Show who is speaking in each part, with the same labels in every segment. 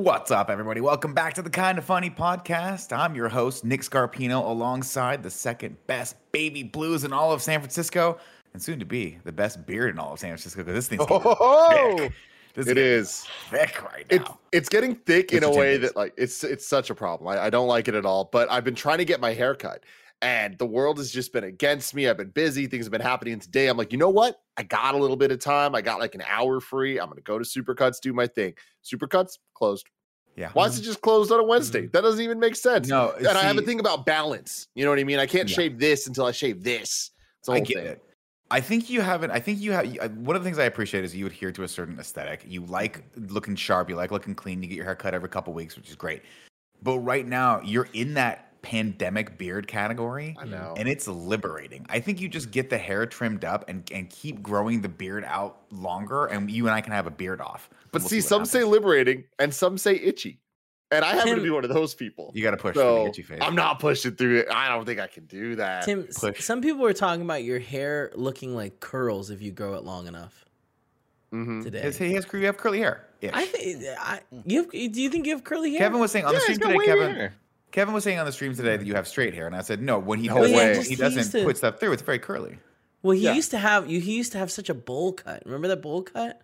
Speaker 1: What's up, everybody? Welcome back to the Kind of Funny podcast. I'm your host, Nick Scarpino, alongside the second best baby blues in all of San Francisco, and soon to be the best beard in all of San Francisco because this thing's getting
Speaker 2: Oh,
Speaker 1: thick. This
Speaker 2: it is.
Speaker 1: thick right
Speaker 2: It's
Speaker 1: now.
Speaker 2: it's getting thick in a way
Speaker 1: Timbers.
Speaker 2: that like it's it's such a problem. I, I don't like it at all. But I've been trying to get my hair cut, and the world has just been against me. I've been busy. Things have been happening today. I'm like, you know what? I got a little bit of time. I got like an hour free. I'm gonna go to Supercuts, do my thing. Supercuts closed.
Speaker 1: yeah.
Speaker 2: Why is it just closed on a Wednesday? Mm-hmm. That doesn't even make sense.
Speaker 1: No,
Speaker 2: and I have a
Speaker 1: see-
Speaker 2: thing about balance. You know what I mean? I can't
Speaker 1: Yeah.
Speaker 2: shave this until I shave this. It's a
Speaker 1: I get
Speaker 2: thing.
Speaker 1: it. I think you haven't. I think you have. One of the things I appreciate is you adhere to a certain aesthetic. You like looking sharp. You like looking clean. You get your hair cut every couple weeks, which is great. But right now, you're in that pandemic beard category.
Speaker 2: I know.
Speaker 1: and it's liberating. I think you just get the hair trimmed up and, and keep growing the beard out longer, and you and I can have a beard off.
Speaker 2: But
Speaker 1: We'll
Speaker 2: see,
Speaker 1: what
Speaker 2: some say liberating and some say itchy. And I happen to be one of those people.
Speaker 1: you got to push through the itchy face.
Speaker 2: I'm not pushing through it. I don't think I can do that.
Speaker 3: Tim, s-
Speaker 1: push.
Speaker 3: some people were talking about your hair looking like curls if you grow it long enough
Speaker 2: Mhm.
Speaker 3: today.
Speaker 1: Yes, he has you have curly hair. Yeah.
Speaker 3: I think I you have, do you think you have curly hair?
Speaker 1: Kevin was saying on
Speaker 2: Yeah,
Speaker 1: the
Speaker 2: he's
Speaker 1: stream today, Kevin.
Speaker 2: hair.
Speaker 1: Kevin was saying on the stream today that you have straight hair, and I said no. When he
Speaker 2: No
Speaker 1: doesn't,
Speaker 3: Just-
Speaker 1: he
Speaker 3: he
Speaker 1: doesn't
Speaker 3: to-
Speaker 1: put stuff through, it's very curly.
Speaker 3: well, he
Speaker 2: Yeah.
Speaker 3: used to have you. He used to have such a bowl cut. Remember that bowl cut?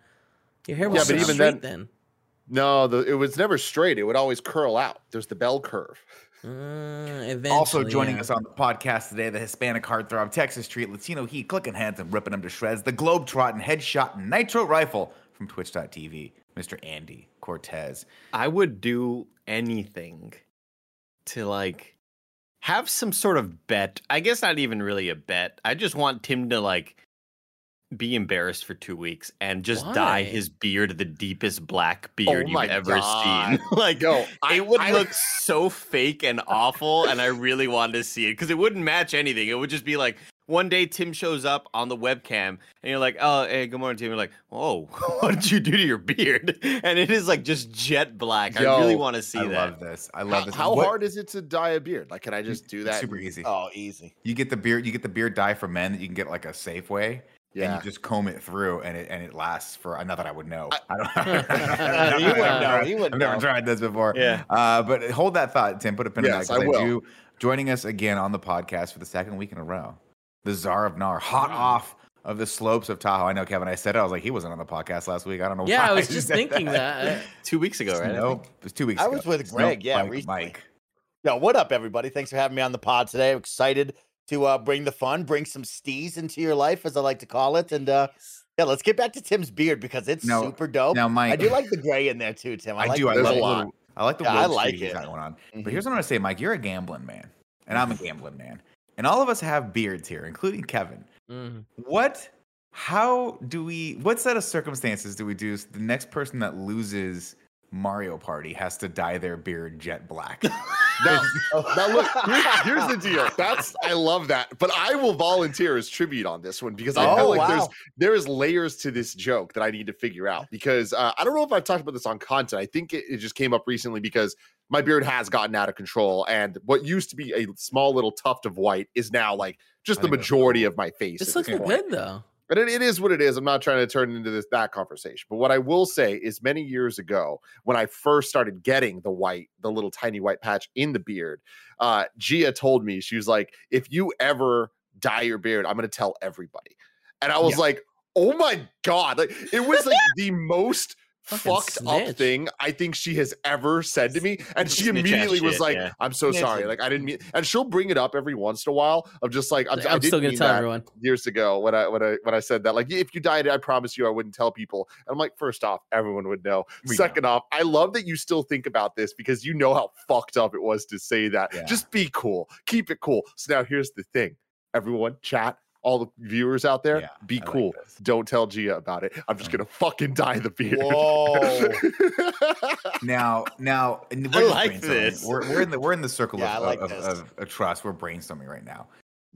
Speaker 3: Your hair was
Speaker 2: Yeah,
Speaker 3: so
Speaker 2: but even
Speaker 3: straight then.
Speaker 2: No, the, it was never straight. It would always curl out. There's the bell curve.
Speaker 3: Uh,
Speaker 1: Also joining
Speaker 3: yeah.
Speaker 1: us on the podcast today, the Hispanic heartthrob, Texas Street, Latino Heat, clicking hands and ripping them to shreds, the Globetrotting headshot nitro rifle from Twitch.tv, Mr. Andy Cortez.
Speaker 4: I would do anything to like have some sort of bet. I guess not even really a bet. I just want Tim to like be embarrassed for two weeks and just dye his beard the deepest black oh beard
Speaker 2: Oh
Speaker 4: you've ever
Speaker 2: God.
Speaker 4: seen. like,
Speaker 2: Yo, I-
Speaker 4: it would
Speaker 2: I-
Speaker 4: look so fake and awful, and I really wanted to see it because it wouldn't match anything. It would just be like one day Tim shows up on the webcam, and you're like, "Oh, hey, good morning, Tim." You're like, "Whoa, what did you do to your beard?" And it is like just jet black. I really want to see
Speaker 1: I
Speaker 4: that.
Speaker 1: I love this. I
Speaker 2: How,
Speaker 1: love this.
Speaker 2: how
Speaker 1: What-
Speaker 2: hard is it to dye a beard? Like, can I just do that?
Speaker 1: Super easy.
Speaker 5: Oh, easy.
Speaker 1: You get the beard. You get the beard dye for men that you can get like a Safeway. And
Speaker 2: Yeah.
Speaker 1: you just comb it through, and it and it lasts for. Not that I would know. I, don't.
Speaker 5: You wouldn't know, you wouldn't
Speaker 1: I've never
Speaker 5: know.
Speaker 1: tried this before.
Speaker 4: Yeah.
Speaker 1: Uh, but hold that thought, Tim. Put a pin in
Speaker 2: Yes,
Speaker 1: that. 'cause
Speaker 2: I will.
Speaker 1: do- joining us again on the podcast for the second week in a row, the Czar of Gnar, hot off of the slopes of Tahoe. I know, Kevin. I said it. I was like, he wasn't on the podcast last week. I don't know.
Speaker 3: Yeah, I was just
Speaker 1: said
Speaker 3: thinking that.
Speaker 4: Two weeks ago, right? I
Speaker 1: No, it was two weeks.
Speaker 5: I
Speaker 1: ago.
Speaker 5: was with
Speaker 1: Snow
Speaker 5: Greg, yeah,
Speaker 1: Mike-
Speaker 5: recently.
Speaker 1: Mike.
Speaker 5: Yo, what up, everybody? Thanks for having me on the pod today. I'm excited to uh, bring the fun, bring some steez into your life, as I like to call it. And uh, yeah, let's get back to Tim's beard because it's
Speaker 1: Now-
Speaker 5: super dope.
Speaker 1: Now, Mike,
Speaker 5: I do like the gray in there too, Tim. I,
Speaker 1: I,
Speaker 5: like
Speaker 1: do. I
Speaker 5: the
Speaker 1: love the
Speaker 2: a
Speaker 5: gray.
Speaker 2: lot.
Speaker 1: little, I like the
Speaker 5: Yeah, I like it.
Speaker 1: going on. But here's what I'm gonna say, Mike. You're a gambling man, and I'm a gambling man, and all of us have beards here, including Kevin.
Speaker 3: Mhm.
Speaker 1: What? How do we? What set of circumstances do we do? so The next person that loses Mario Party has to dye their beard jet black.
Speaker 2: Now, now look, here's, here's the deal. That's I love that, but I will volunteer as tribute on this one because I
Speaker 5: Oh,
Speaker 2: feel like there's
Speaker 5: wow.
Speaker 2: there is layers to this joke that I need to figure out because uh, I don't know if I've talked about this on content. I think it, it just came up recently because my beard has gotten out of control, and what used to be a small little tuft of white is now like just the majority of my face.
Speaker 3: This
Speaker 2: at
Speaker 3: looks
Speaker 2: point.
Speaker 3: good though.
Speaker 2: And it, it is what it is. I'm not trying to turn into this that conversation. But what I will say is many years ago, when I first started getting the white, the little tiny white patch in the beard, uh, Gia told me, she was like, if you ever dye your beard, I'm gonna tell everybody. And I was
Speaker 1: Yeah.
Speaker 2: like, oh my God. Like it was like the most Fucked up thing I think she has ever said to me. And she immediately was
Speaker 4: shit,
Speaker 2: like,
Speaker 4: yeah.
Speaker 2: I'm so sorry. Like I didn't mean and she'll bring it up every once in a while of just like I'm,
Speaker 3: I'm,
Speaker 2: I
Speaker 3: still gonna tell everyone.
Speaker 2: years ago when I when I when I said that. Like, if you died, I promise you I wouldn't tell people. And I'm like, first off, everyone would know.
Speaker 1: We know.
Speaker 2: Second off, I love that you still think about this because you know how fucked up it was to say that.
Speaker 1: Yeah.
Speaker 2: Just be cool. Keep it cool. So now here's the thing. Everyone, chat, all the viewers out there,
Speaker 1: Yeah,
Speaker 2: be
Speaker 1: I
Speaker 2: cool.
Speaker 1: this.
Speaker 2: Don't tell Gia about it. I'm just
Speaker 1: Mm.
Speaker 2: gonna fucking dye the beard.
Speaker 5: Whoa.
Speaker 1: Now, now,
Speaker 4: I
Speaker 1: we're just
Speaker 4: like this.
Speaker 1: We're, we're in the we're in the circle
Speaker 5: Yeah,
Speaker 1: of,
Speaker 5: like
Speaker 1: of,
Speaker 5: this.
Speaker 1: of, of trust. We're brainstorming right now.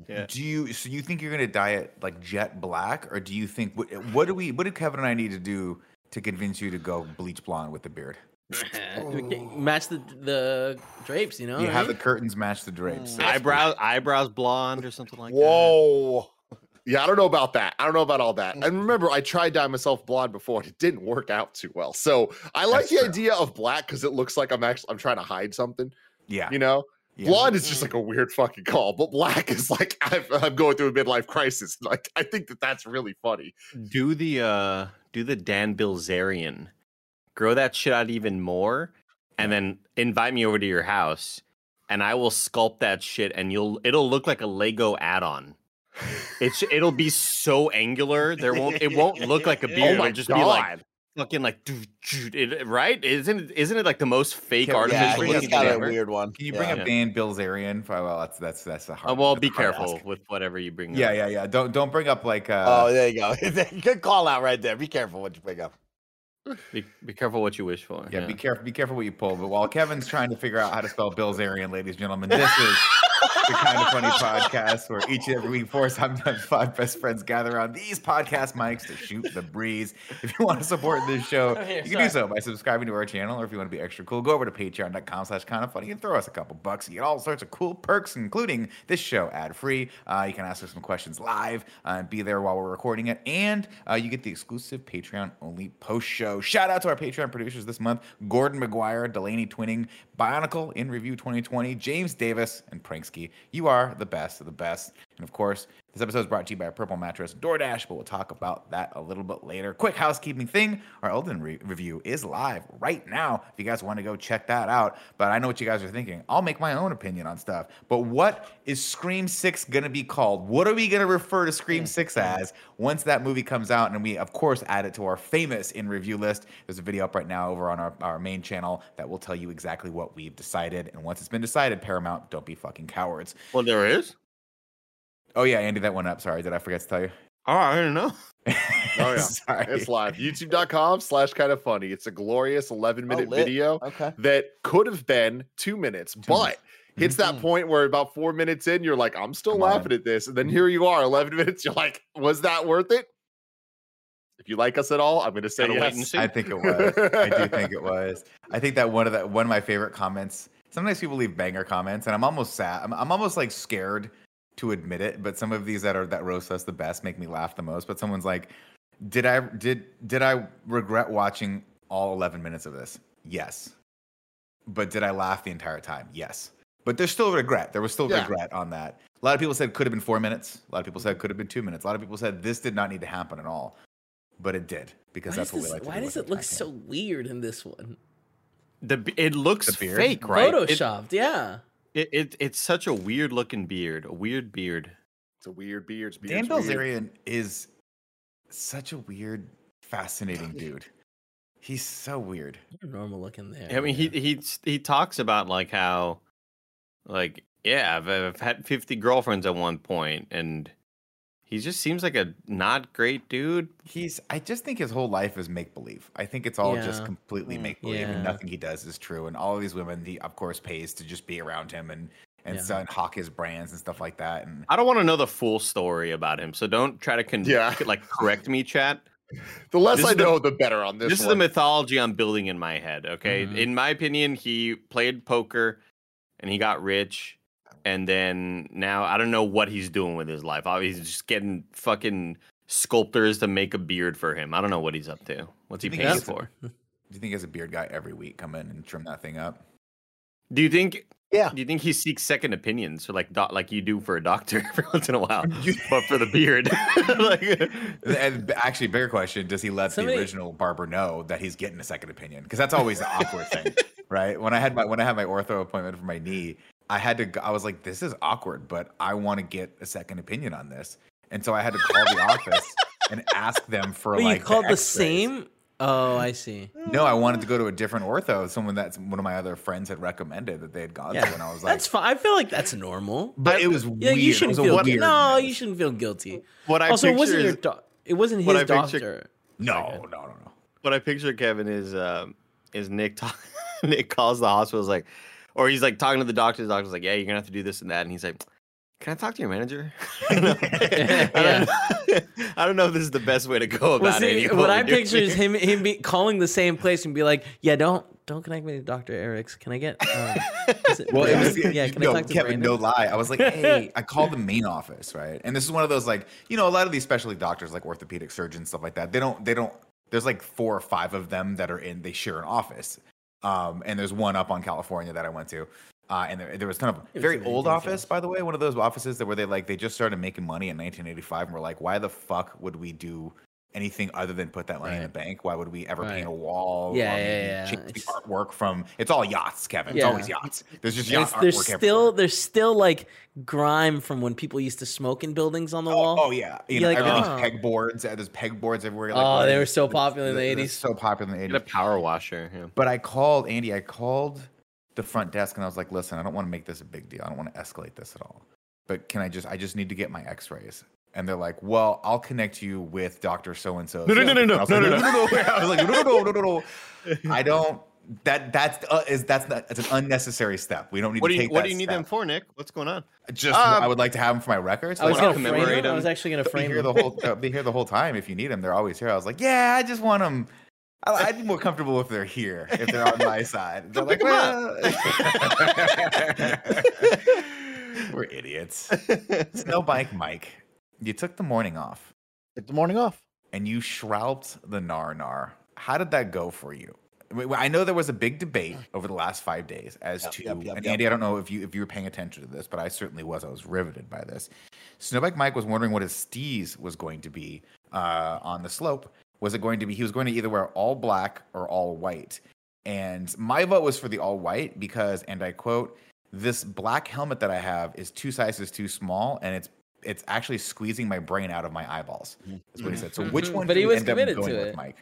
Speaker 4: Yeah.
Speaker 1: Do you so you think you're gonna dye it like jet black, or do you think what, what do we what do Kevin and I need to do to convince you to go bleach blonde with the beard?
Speaker 3: Match the the drapes, you know.
Speaker 1: You
Speaker 3: what I
Speaker 1: have the curtains match the drapes.
Speaker 4: Eyebrows eyebrows blonde or something like that.
Speaker 5: Whoa.
Speaker 2: Yeah, I don't know about that. I don't know about all that. And remember, I tried dyeing myself blonde before, and it didn't work out too well. So I like
Speaker 1: That's
Speaker 2: the
Speaker 1: true.
Speaker 2: idea of black because it looks like I'm actually I'm trying to hide something.
Speaker 1: Yeah,
Speaker 2: You know,
Speaker 1: yeah.
Speaker 2: blonde is just like a weird fucking call, but black is like I've, I'm going through a midlife crisis. Like I think that that's really funny.
Speaker 4: Do the uh do the Dan Bilzerian. Grow that shit out even more and then invite me over to your house and I will sculpt that shit and you'll it'll look like a Lego add-on. It's it'll be so angular. There won't it won't look like a beard.
Speaker 2: Oh
Speaker 4: It'll just
Speaker 2: god!
Speaker 4: be like fucking like doo- doo- it, right? Isn't it isn't it like the most fake
Speaker 1: Yeah,
Speaker 4: artificial
Speaker 5: Yeah,
Speaker 1: bring
Speaker 5: he's
Speaker 1: up
Speaker 4: looking
Speaker 5: got a weird one.
Speaker 1: Can you bring
Speaker 4: Yeah.
Speaker 1: up Dan Bilzerian? Well, that's that's that's a hard.
Speaker 4: Uh, well, be
Speaker 1: hard
Speaker 4: careful
Speaker 1: ask.
Speaker 4: with whatever you bring
Speaker 1: Yeah,
Speaker 4: up.
Speaker 1: yeah, yeah. Don't don't bring up like. Uh,
Speaker 5: Oh, there you go. Good call out right there. Be careful what you pick up.
Speaker 4: Be, be careful what you wish for.
Speaker 1: Yeah, be careful. Be careful what you pull. But while Kevin's trying to figure out how to spell Bilzerian, ladies and gentlemen, this is the kind of funny podcast where each and every week, four sometimes five best friends gather on these podcast mics to shoot the breeze. If you want to support this show,
Speaker 3: here,
Speaker 1: you can do so by subscribing to our channel, or if you want to be extra cool, go over to Patreon.com/slash Kind of Funny and throw us a couple bucks. You get all sorts of cool perks, including this show ad free. Uh, you can ask us some questions live uh, and be there while we're recording it, and uh, you get the exclusive Patreon only post show. Shout out to our Patreon producers this month: Gordon McGuire, Delaney Twining, Bionicle in Review 2020, James Davis, and Pranksky. You are the best of the best. And of course, this episode is brought to you by Purple Mattress DoorDash, but we'll talk about that a little bit later. Quick housekeeping thing our Elden re- review is live right now if you guys want to go check that out. But I know what you guys are thinking. I'll make my own opinion on stuff. But what is Scream 6 going to be called? What are we going to refer to Scream 6 as once that movie comes out? And we, of course, add it to our famous in review list. There's a video up right now over on our, our main channel that will tell you exactly what we've decided. And once it's been decided, Paramount, don't be fucking cowards.
Speaker 4: Well, there is.
Speaker 1: Oh, yeah, Andy, that went up. Sorry, did I forget to tell you?
Speaker 4: Oh, I don't know.
Speaker 2: Oh, yeah.
Speaker 1: Sorry.
Speaker 2: It's live. YouTube.com slash kind of funny. It's a glorious 11 minute
Speaker 5: lit.
Speaker 2: video
Speaker 5: Okay.
Speaker 2: that could have been two minutes, but
Speaker 1: minutes.
Speaker 2: hits that
Speaker 5: Mhm.
Speaker 2: point where about four minutes in, you're like, I'm still
Speaker 1: Come on.
Speaker 2: laughing at this. And then here you are, 11 minutes. You're like, was that worth it? If you like us at all, I'm going to say
Speaker 4: Gotta wait and
Speaker 2: yes.
Speaker 4: see.
Speaker 1: I think it was. I do think it was. I think that one of the one of my favorite comments. Sometimes people leave banger comments, and I'm almost sad. I'm, I'm almost like scared to admit it. But some of these that are that roast us the best make me laugh the most. But someone's like, "Did I did did I regret watching all 11 minutes of this? Yes. But did I laugh the entire time? Yes. But there's still regret. There was still
Speaker 2: Yeah.
Speaker 1: regret on that. A lot of people said could have been four minutes. A lot of people said could have been two minutes. A lot of people said this did not need to happen at all, but it did because
Speaker 3: Why
Speaker 1: that's
Speaker 3: does,
Speaker 1: what we
Speaker 3: this,
Speaker 1: like. To
Speaker 3: why
Speaker 1: do
Speaker 3: does it look so weird in this one?
Speaker 4: The it looks
Speaker 1: The
Speaker 4: fake, right? It-
Speaker 3: Photoshopped, yeah.
Speaker 4: It, it it's such a weird looking beard, a weird beard.
Speaker 2: It's a weird beard.
Speaker 1: Dan Bilzerian is such a weird, fascinating dude. He's so weird.
Speaker 3: You're normal looking there.
Speaker 4: I mean, he he he talks about like how, like yeah, I've, I've had fifty girlfriends at one point, and he just seems like a not great dude.
Speaker 1: He's. I just think his whole life is make believe. I think it's all just completely
Speaker 5: Mm,
Speaker 1: make believe,
Speaker 3: yeah.
Speaker 1: and nothing he does is true. And all of these women, he of course pays to just be around him and and
Speaker 3: Yeah.
Speaker 1: sell and hawk his brands and stuff like that. And
Speaker 4: I don't want to know the full story about him, so don't try to con-
Speaker 2: Yeah.
Speaker 4: like correct me, chat.
Speaker 2: The less
Speaker 4: This
Speaker 2: I
Speaker 4: is the-
Speaker 2: know, the better on this.
Speaker 4: This, is the mythology I'm building in my head. Okay,
Speaker 1: Mhm.
Speaker 4: in my opinion, he played poker and he got rich, and then now I don't know what he's doing with his life. Obviously, he's just getting fucking sculptors to make a beard for him. I don't know what he's up to. What's he
Speaker 1: Do
Speaker 4: paying
Speaker 1: think he's-
Speaker 4: for?
Speaker 1: do you think he has a beard guy every week come in and trim that thing up?
Speaker 4: Do you think?
Speaker 5: Yeah.
Speaker 4: Do you think he seeks second opinions, or like doc, like you do for a doctor every once in a while, but for the beard? like,
Speaker 1: And actually, bigger question: Does he let
Speaker 3: Somebody-
Speaker 1: the original barber know that he's getting a second opinion? Because that's always the awkward thing, right? When I had my when I had my ortho appointment for my knee, I had to. go- I was like, "This is awkward," but I want to get a second opinion on this, and so I had to call the office and ask them for
Speaker 3: Wait,
Speaker 1: like
Speaker 3: you called the
Speaker 1: X-rays.
Speaker 3: same Oh, I see.
Speaker 1: No, I wanted to go to a different ortho. Someone that one of my other friends had recommended that they had gone
Speaker 3: Yeah,
Speaker 1: to, and I was like,
Speaker 3: that's fine. I feel like that's normal.
Speaker 1: but it was
Speaker 3: Yeah,
Speaker 1: weird.
Speaker 3: you shouldn't feel
Speaker 1: weird
Speaker 3: no. You shouldn't feel guilty.
Speaker 4: What I
Speaker 3: also, it wasn't
Speaker 4: is,
Speaker 3: your do- it wasn't his
Speaker 4: I picture-
Speaker 3: doctor.
Speaker 1: No, no, no, no.
Speaker 4: what I picture Kevin is um is Nick talk, Nick calls the hospital is like or he's like talking to the doctor, the doctor's like, Yeah, you're gonna have to do this and that and he's like can I talk to your manager? I, don't know. I, don't, know if this is the best way to go about
Speaker 3: Well, see,
Speaker 4: it.
Speaker 3: what I picture is him him be calling the same place and be like, "Yeah, don't don't connect me to Doctor Eric's. Can I get? Um, is it
Speaker 1: Well, it was
Speaker 3: yeah. Can
Speaker 1: no,
Speaker 3: I talk to
Speaker 1: Kevin,
Speaker 3: Brandon?
Speaker 1: no lie. I was like, hey, I called the main office, right? And this is one of those like, you know, a lot of these specialty doctors, like orthopedic surgeons, stuff like that. They don't, they don't. There's like four or five of them that are in. They share an office, um, and there's one up on California that I went to. Uh, and there, there was kind of
Speaker 3: was
Speaker 1: very old office, by the way, one of those offices that where they like they just started making money in 1985, and we're like, why the fuck would we do anything other than put that money in the bank? Why would we ever
Speaker 3: Right.
Speaker 1: paint a wall?
Speaker 3: Yeah,
Speaker 1: or
Speaker 3: yeah, yeah.
Speaker 1: change the artwork from. It's all yachts, Kevin. It's always yachts. There's just
Speaker 3: yachts. there's
Speaker 1: artwork
Speaker 3: still
Speaker 1: everywhere.
Speaker 3: there's still like grime from when people used to smoke in buildings on the
Speaker 1: Oh,
Speaker 3: wall.
Speaker 1: oh yeah, you
Speaker 3: You're
Speaker 1: know,
Speaker 3: like,
Speaker 1: everything's
Speaker 3: oh.
Speaker 1: pegboards. uh, There's pegboards everywhere.
Speaker 3: Like, Oh,
Speaker 1: where
Speaker 3: they were so popular in the 80s.
Speaker 1: So popular in the
Speaker 4: Get a power washer. Yeah.
Speaker 1: But I called Andy. I called the front desk and I was like, "Listen, I don't want to make this a big deal. I don't want to escalate this at all. But can I just? I just need to get my X-rays." And they're like, "Well, I'll connect you with Doctor So and So."
Speaker 4: No, no, no, no, no,
Speaker 1: I was
Speaker 4: no,
Speaker 1: like,
Speaker 4: no,
Speaker 1: no, no, no. I was like, "No, no, no, no, no, no." I don't. That that's uh, is that's not, that's an unnecessary step. We don't need
Speaker 4: What do
Speaker 1: to
Speaker 4: you
Speaker 1: take
Speaker 4: what
Speaker 1: that
Speaker 4: do you need
Speaker 1: step.
Speaker 4: them for, Nick? What's going on?
Speaker 1: Just
Speaker 4: Um,
Speaker 1: I would like to have them for my records.
Speaker 3: I was
Speaker 1: Like,
Speaker 4: wanna
Speaker 3: gonna frame
Speaker 4: commemorate
Speaker 3: him. I
Speaker 4: him.
Speaker 3: was actually gonna
Speaker 1: They'll be
Speaker 3: frame
Speaker 1: here
Speaker 3: him.
Speaker 1: the whole they'll be here the whole time if you need them. They're always here. I was like, yeah, I just want them. I- I'd be more comfortable if they're here, if they're on my side. They're like, well, we're idiots. Snow bike, Mike. You took the morning off
Speaker 5: Take the morning off.
Speaker 1: and you shralped the gnar gnar. How did that go for you? I know there was a big debate over the last five days as
Speaker 5: Yep,
Speaker 1: to,
Speaker 5: yep, yep,
Speaker 1: and. Andy, I don't know if you if you were paying attention to this, but I certainly was. I was riveted by this. Snowbike Mike was wondering what his steez was going to be uh, on the slope. Was it going to be he was going to either wear all black or all white? And my vote was for the all white because, and I quote, "This black helmet that I have is two sizes too small, and it's it's actually squeezing my brain out of my eyeballs." That's what he said. So which one?
Speaker 3: But
Speaker 1: did
Speaker 3: he
Speaker 1: you
Speaker 3: was
Speaker 1: end up
Speaker 3: committed
Speaker 1: going
Speaker 3: to
Speaker 1: with,
Speaker 3: it.
Speaker 1: Mike.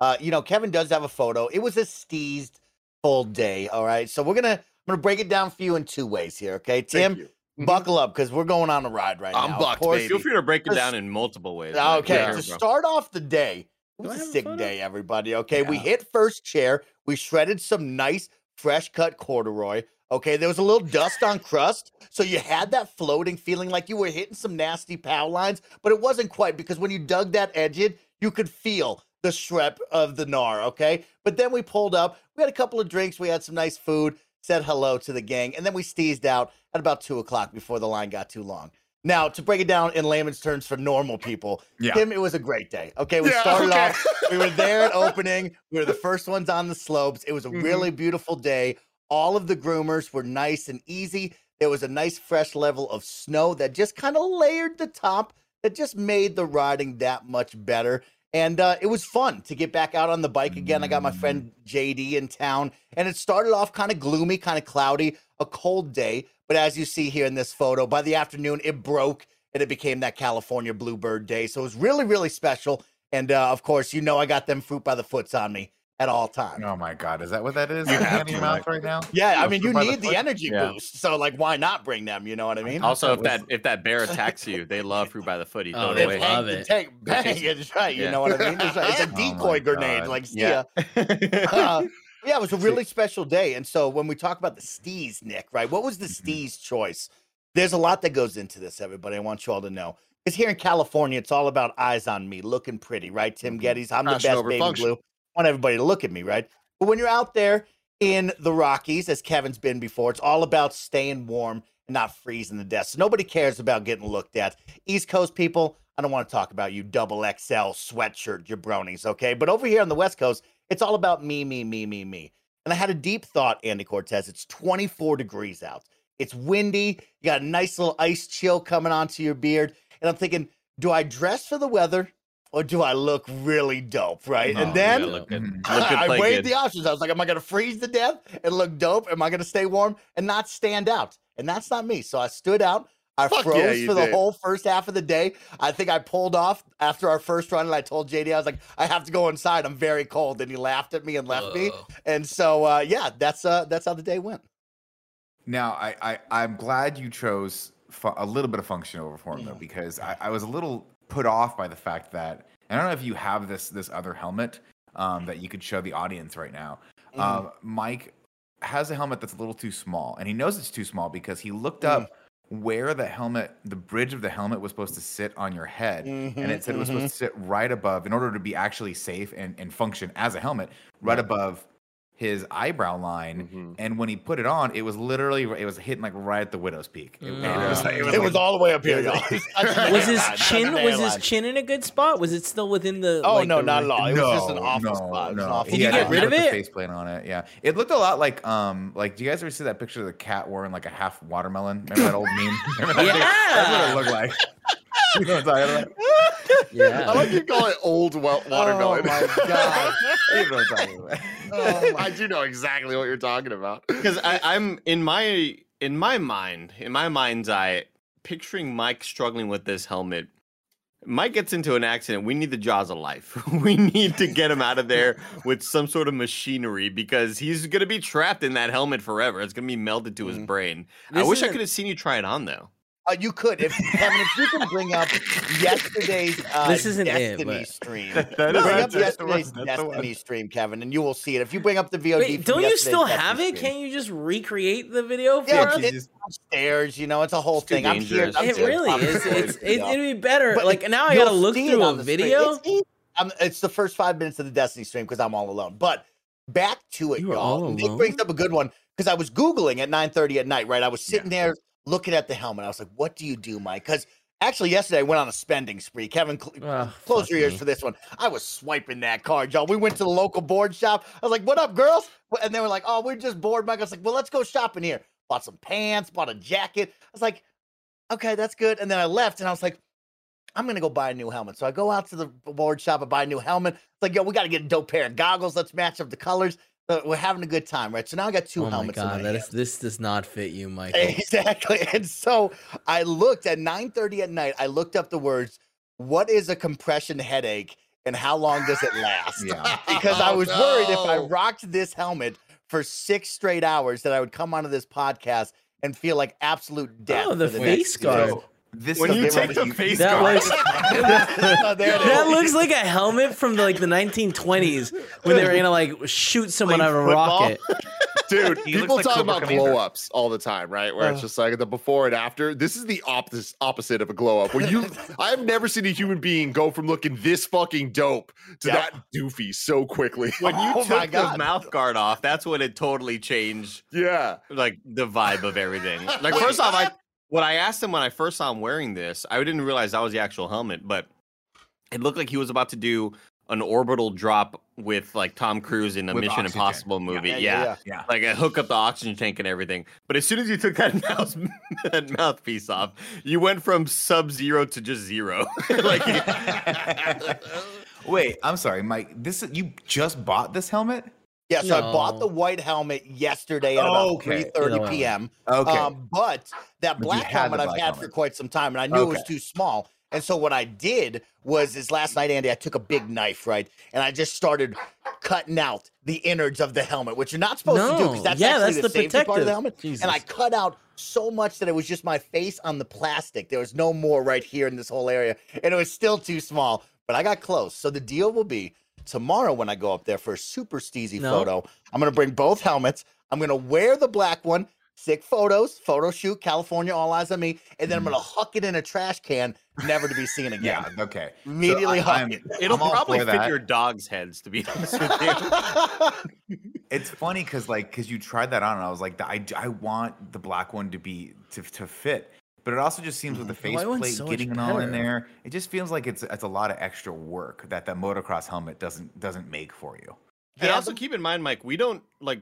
Speaker 5: Uh, you know, Kevin does have a photo. It was a steezed full day. All right. So we're gonna I'm gonna break it down for you in two ways here. Okay, Tim, buckle up because we're going on a ride right now.
Speaker 4: I'm
Speaker 5: now. Of
Speaker 4: bucked,
Speaker 5: course-
Speaker 4: baby. Feel free to break it down in multiple ways.
Speaker 5: Ah. Okay,
Speaker 4: Yeah,
Speaker 5: to start off the day, it was
Speaker 3: I
Speaker 5: a
Speaker 3: have a
Speaker 5: sick
Speaker 3: photo?
Speaker 5: day, everybody. Okay, we hit first chair. We shredded some nice fresh cut corduroy. Okay, there was a little dust on crust, so you had that floating feeling like you were hitting some nasty pow lines, but it wasn't quite because when you dug that edge in, you could feel the shrep of the gnar. Okay, but then we pulled up. We had a couple of drinks. We had some nice food. Said hello to the gang, and then we steezed out at about two o'clock before the line got too long. Now, to break it down in layman's terms for normal people,
Speaker 1: Yeah.
Speaker 5: Tim, it was a great day. Okay, we
Speaker 1: Yeah,
Speaker 5: started
Speaker 1: okay.
Speaker 5: off. We were there at opening. We were the first ones on the slopes. It was a
Speaker 1: Mm-hmm.
Speaker 5: really beautiful day. All of the groomers were nice and easy. There was a nice fresh level of snow that just kind of layered the top. That just made the riding that much better. And uh, it was fun to get back out on the bike again. I got my
Speaker 1: Mm.
Speaker 5: friend JD in town, and it started off kind of gloomy, kind of cloudy, a cold day. But as you see here in this photo, by the afternoon, it broke and it became that California Bluebird Day. So it was really, really special. And uh, of course, you know, I got them fruit by the foots on me at all times.
Speaker 1: Oh my god, is that what that is?
Speaker 4: You
Speaker 1: You
Speaker 4: have
Speaker 1: have your mouth right now?
Speaker 5: Yeah, I
Speaker 1: Oh,
Speaker 5: mean, you
Speaker 1: by the
Speaker 5: need the energy
Speaker 4: Yeah.
Speaker 5: boost. So, like, why not bring them? You know what I mean?
Speaker 4: Also, if that if that bear attacks you, they love fruit by the foot. You
Speaker 3: Oh, they
Speaker 4: away.
Speaker 3: love it.
Speaker 5: take bang, it's right. You
Speaker 4: Yeah.
Speaker 5: know what I mean? It's, like- it's a
Speaker 1: Oh
Speaker 5: decoy grenade,
Speaker 1: God.
Speaker 5: like
Speaker 4: Yeah.
Speaker 5: Stia. Uh, yeah, it was a really special day. And so when we talk about the Steez, Nick, right? What was the
Speaker 1: Mhm.
Speaker 5: Steez choice? There's a lot that goes into this, everybody. I want you all to know. Because here in California, it's all about eyes on me, looking pretty, right? Tim
Speaker 1: Mhm.
Speaker 5: Gettys, I'm the best baby
Speaker 2: function.
Speaker 5: blue. Want everybody to look at me, right? But when you're out there in the Rockies, as Kevin's been before, it's all about staying warm and not freezing to death. So nobody cares about getting looked at. East Coast people, I don't want to talk about you double XL sweatshirt jabronis, okay? But over here on the West Coast, it's all about me, me, me, me, me. And I had a deep thought, Andy Cortez. It's 24 degrees out. It's windy. You got a nice little ice chill coming onto your beard. And I'm thinking, do I dress for the weather or do I look really dope, right?
Speaker 1: Oh,
Speaker 5: and then
Speaker 4: gotta look good. Look good,
Speaker 5: I
Speaker 4: play
Speaker 5: weighed
Speaker 4: good.
Speaker 5: the options. I was like, am I going to freeze to death and look dope? Am I going to stay warm and not stand out? And that's not me. So I stood out. I
Speaker 2: Fuck
Speaker 5: froze
Speaker 2: yeah, you
Speaker 5: for the
Speaker 2: did.
Speaker 5: whole first half of the day. I think I pulled off after our first run, and I told JD I was like, "I have to go inside. I'm very cold." And he laughed at me and left me. And so, uh, yeah, that's uh, that's how the day went.
Speaker 1: Now, I, I I'm glad you chose fu- a little bit of function over form though,
Speaker 5: Mm.
Speaker 1: because I, I was a little put off by the fact that I don't know if you have this this other helmet um, that you could show the audience right now.
Speaker 5: Mm-hmm.
Speaker 1: Um, Mike has a helmet that's a little too small, and he knows it's too small because he looked
Speaker 5: Mm.
Speaker 1: up where the helmet, the bridge of the helmet, was supposed to sit on your head, and it said it was
Speaker 5: Mhm,
Speaker 1: supposed to sit right above, in order to be actually safe and, and function as a helmet, right above his eyebrow line.
Speaker 2: Mhm.
Speaker 1: And when he put it on, it was literally it was hitting like right at the widow's peak. It, and it was, like- it was
Speaker 5: It
Speaker 1: like-
Speaker 5: was all the way up here, y'all.
Speaker 1: was-
Speaker 3: Was his chin was his chin in a good spot? Was it still within the?
Speaker 5: Oh
Speaker 3: like,
Speaker 5: no,
Speaker 3: the
Speaker 5: not at all. It was just an awful
Speaker 1: no,
Speaker 5: spot. It was
Speaker 1: no.
Speaker 5: awful
Speaker 3: Did you
Speaker 1: He
Speaker 3: get
Speaker 1: had-
Speaker 3: rid of
Speaker 1: the
Speaker 3: it?
Speaker 1: Face plate on it. Yeah, it looked a lot like um like. Do you guys ever see that picture of the cat wearing like a half watermelon? Remember that old meme? Remember that thing? That's what it looked like. you know
Speaker 3: Yeah.
Speaker 2: I like you call it old wel- watermelon.
Speaker 5: Oh my god.
Speaker 1: You know what I'm talking about.
Speaker 5: Oh,
Speaker 2: I do know exactly what you're talking about.
Speaker 4: because I'm in my in my mind, in my mind's eye, picturing Mike struggling with this helmet. Mike gets into an accident. We need the jaws of life. We need to get him out of there with some sort of machinery because he's gonna be trapped in that helmet forever. It's gonna be melted to his
Speaker 5: Mhm.
Speaker 4: brain. I wish I could have seen you try it on though.
Speaker 5: Uh, you could, if Kevin, if you can bring up yesterday's uh,
Speaker 3: This isn't it,
Speaker 5: Destiny
Speaker 3: but-
Speaker 5: stream.
Speaker 1: That is
Speaker 5: bring up yesterday's
Speaker 1: one, that's the one.
Speaker 5: Destiny stream, Kevin, and you will see it. If you bring up the VOD,
Speaker 3: Wait, don't you still
Speaker 5: Destiny
Speaker 3: have it?
Speaker 5: stream.
Speaker 3: Can't you just recreate the video for
Speaker 5: Yeah,
Speaker 3: us?
Speaker 5: it's
Speaker 4: Jesus.
Speaker 5: downstairs. You know, it's a whole
Speaker 4: It's
Speaker 5: thing. I'm here.
Speaker 4: dangerous.
Speaker 5: I'm
Speaker 3: It
Speaker 5: here
Speaker 3: really
Speaker 5: talking
Speaker 3: is.
Speaker 5: stories
Speaker 3: It's it,
Speaker 5: y'all.
Speaker 3: it'd be better.
Speaker 5: But
Speaker 3: like now, I gotta look through a video.
Speaker 5: It's, easy. Um, it's the first five minutes of the Destiny stream because I'm all alone. But back to it,
Speaker 3: You were
Speaker 5: y'all.
Speaker 3: all
Speaker 5: Nick brings up a good one because I was googling at 9:30 at night. Right, I was sitting there looking at the helmet. I was like, "What do you do, Mike?" Because actually, yesterday I went on a spending spree. Kevin, cl-
Speaker 3: Ah,
Speaker 5: close your ears
Speaker 3: me.
Speaker 5: for this one. I was swiping that card, y'all. We went to the local board shop. I was like, "What up, girls?" And they were like, "Oh, we're just bored." Mike, I was like, "Well, let's go shopping here." Bought some pants, bought a jacket. I was like, "Okay, that's good." And then I left, and I was like. I'm gonna go buy a new helmet. So I go out to the board shop and buy a new helmet. It's like, yo, we gotta get a dope pair of goggles. Let's match up the colors. Uh, we're having a good time, right? So now I got two
Speaker 3: Oh my
Speaker 5: helmets. in my
Speaker 3: is this does not fit you, Michael.
Speaker 5: Exactly. And so I looked at 9:30 at night. I looked up the words, what is a compression headache and how long does it last?
Speaker 1: Yeah.
Speaker 5: Because I was worried if I rocked this helmet for six straight hours that I would come onto this podcast and feel like absolute death.
Speaker 3: Oh, the
Speaker 5: for
Speaker 3: face.
Speaker 1: So, this
Speaker 4: When
Speaker 1: is
Speaker 4: you take the face
Speaker 3: That
Speaker 4: guard,
Speaker 3: was
Speaker 5: there it is.
Speaker 3: that looks like a helmet from the, like the 1920s when they were gonna like shoot someone out of a
Speaker 4: Playing
Speaker 3: rocket.
Speaker 2: Dude,
Speaker 1: He
Speaker 2: people
Speaker 1: like
Speaker 2: talk
Speaker 1: Cobra
Speaker 2: about
Speaker 1: Commander.
Speaker 2: glow ups all the time, right? Where it's
Speaker 5: Uh.
Speaker 2: just like the before and after. This is the opposite opposite of a glow up. Where you, I've never seen a human being go from looking this fucking dope to
Speaker 5: Yep.
Speaker 2: that doofy so quickly.
Speaker 4: when you
Speaker 5: Oh
Speaker 4: took the
Speaker 5: God.
Speaker 4: mouth guard off, that's when it totally changed
Speaker 2: yeah,
Speaker 4: like the vibe of everything. Like first off, I what I asked him when I first saw him wearing this, I didn't realize that was the actual helmet, but it looked like he was about to do an orbital drop with like Tom Cruise in a
Speaker 1: With
Speaker 4: Mission. Impossible movie.
Speaker 5: Yeah,
Speaker 4: Yeah,
Speaker 5: yeah, yeah.
Speaker 4: Like I hook up the oxygen tank and everything. But as soon as you took that mouth that mouthpiece off, you went from sub zero to just zero. like
Speaker 1: Wait, I'm sorry, Mike. This you just bought this helmet?
Speaker 5: Yeah, so I bought the white helmet yesterday at about
Speaker 1: Okay.
Speaker 5: 3:30
Speaker 3: No.
Speaker 5: p.m.
Speaker 1: Okay.
Speaker 5: Um, but that
Speaker 1: But
Speaker 5: black
Speaker 1: had
Speaker 5: helmet I've
Speaker 1: black
Speaker 5: had for quite some time, and I knew it was too small. And so what I did was, is last night, Andy, I took a big knife, right, and I just started cutting out the innards of the helmet, which you're not supposed to do because that's
Speaker 3: Yeah,
Speaker 5: actually
Speaker 3: that's
Speaker 5: the,
Speaker 3: the
Speaker 5: safety part of
Speaker 3: protective.
Speaker 5: the helmet. And I cut out so much that it was just my face on the plastic. There was no more right here in this whole area, and it was still too small. But I got close. So the deal will be tomorrow when I go up there for a super steezy
Speaker 3: No.
Speaker 5: photo. I'm gonna bring both helmets. I'm gonna wear the black one, sick photos, photo shoot, California, all eyes on me, and then I'm mm. gonna huck it in a trash can, never to be seen again.
Speaker 1: Yeah. Okay. So
Speaker 5: Immediately
Speaker 1: I-
Speaker 5: huck
Speaker 1: I'm-
Speaker 5: it.
Speaker 4: it'll
Speaker 1: I'm
Speaker 4: probably fit
Speaker 1: that.
Speaker 4: your dog's heads, to be honest with you.
Speaker 1: It's funny because like because you tried that on and I was like I, I want the black one to be to, to fit, but it also just seems with the mm,
Speaker 3: The white one's
Speaker 1: faceplate
Speaker 3: so
Speaker 1: getting it all in there, it just feels like it's it's a lot of extra work that that motocross helmet doesn't doesn't make for you.
Speaker 4: And
Speaker 5: Yeah,
Speaker 4: also
Speaker 5: the-
Speaker 4: keep in mind, Mike, we don't like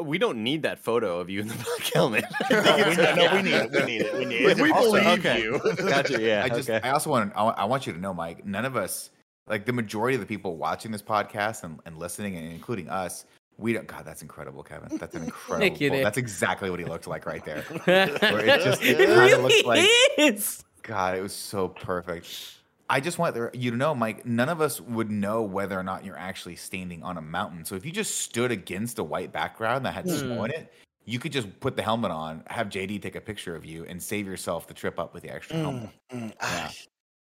Speaker 4: we don't need that photo of you in the black helmet.
Speaker 5: no, we, no, we need it. We need it. We need it.
Speaker 2: we
Speaker 1: Also-
Speaker 2: believe
Speaker 4: okay.
Speaker 2: you.
Speaker 4: Gotcha. Yeah.
Speaker 1: I just
Speaker 4: okay.
Speaker 1: I also want I, I want you to know, Mike. None of us like the majority of the people watching this podcast and, and listening and including us, We don't. God, that's incredible, Kevin. That's an incredible.
Speaker 3: you. Nick.
Speaker 1: That's exactly what he looked like right there.
Speaker 3: it
Speaker 1: it just- it kinda
Speaker 3: really
Speaker 1: looks like-
Speaker 3: is.
Speaker 1: God, it was so perfect. I just want there- you to know, Mike. None of us would know whether or not you're actually standing on a mountain. So if you just stood against a white background that had snow
Speaker 3: Hmm.
Speaker 1: in it, you could just put the helmet on, have JD take a picture of you, and save yourself the trip up with the extra helmet.
Speaker 5: Mm, ah,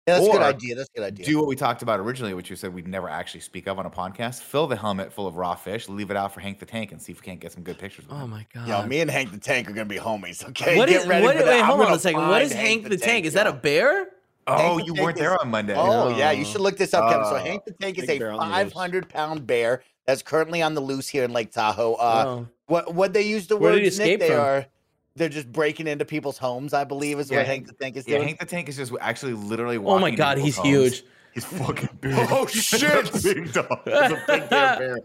Speaker 5: yeah, that's a good
Speaker 1: Or
Speaker 5: idea. That's a good idea.
Speaker 1: Do what we talked about originally, which you said we'd never actually speak of on a podcast. Fill the helmet full of raw fish, leave it out for Hank the Tank, and see if we can't get some good pictures. With
Speaker 3: Oh my god.
Speaker 5: Yo, me and Hank the Tank are gonna be homies. Okay,
Speaker 3: What
Speaker 5: get
Speaker 3: is?
Speaker 5: ready
Speaker 3: What,
Speaker 5: for
Speaker 3: wait,
Speaker 5: I'm
Speaker 3: hold on a second. What
Speaker 5: find
Speaker 3: is Hank the Tank?
Speaker 5: Tank,
Speaker 3: Is that a bear?
Speaker 1: Oh,
Speaker 5: Hank
Speaker 1: you
Speaker 5: Tank
Speaker 1: weren't there
Speaker 5: is-
Speaker 1: on Monday.
Speaker 5: Oh yeah, you
Speaker 3: Oh.
Speaker 5: should look this up, Kevin. So
Speaker 1: Oh.
Speaker 5: Hank the Tank is a
Speaker 6: bear on the loose.
Speaker 5: 500 pound bear that's currently on the loose here in Lake Tahoe. Uh,
Speaker 3: oh.
Speaker 5: what what they use the word?
Speaker 3: Where
Speaker 5: word
Speaker 3: did he escape
Speaker 5: Nick, they
Speaker 3: from?
Speaker 5: are they're just breaking into people's homes. I believe is
Speaker 1: Yeah,
Speaker 5: what Hank the Tank is
Speaker 1: Yeah,
Speaker 5: doing.
Speaker 1: Hank the Tank is just actually literally
Speaker 3: Oh my god,
Speaker 1: people's
Speaker 3: he's
Speaker 1: homes.
Speaker 3: huge.
Speaker 1: He's fucking big.
Speaker 2: Oh, shit!
Speaker 1: big dog. A big bear.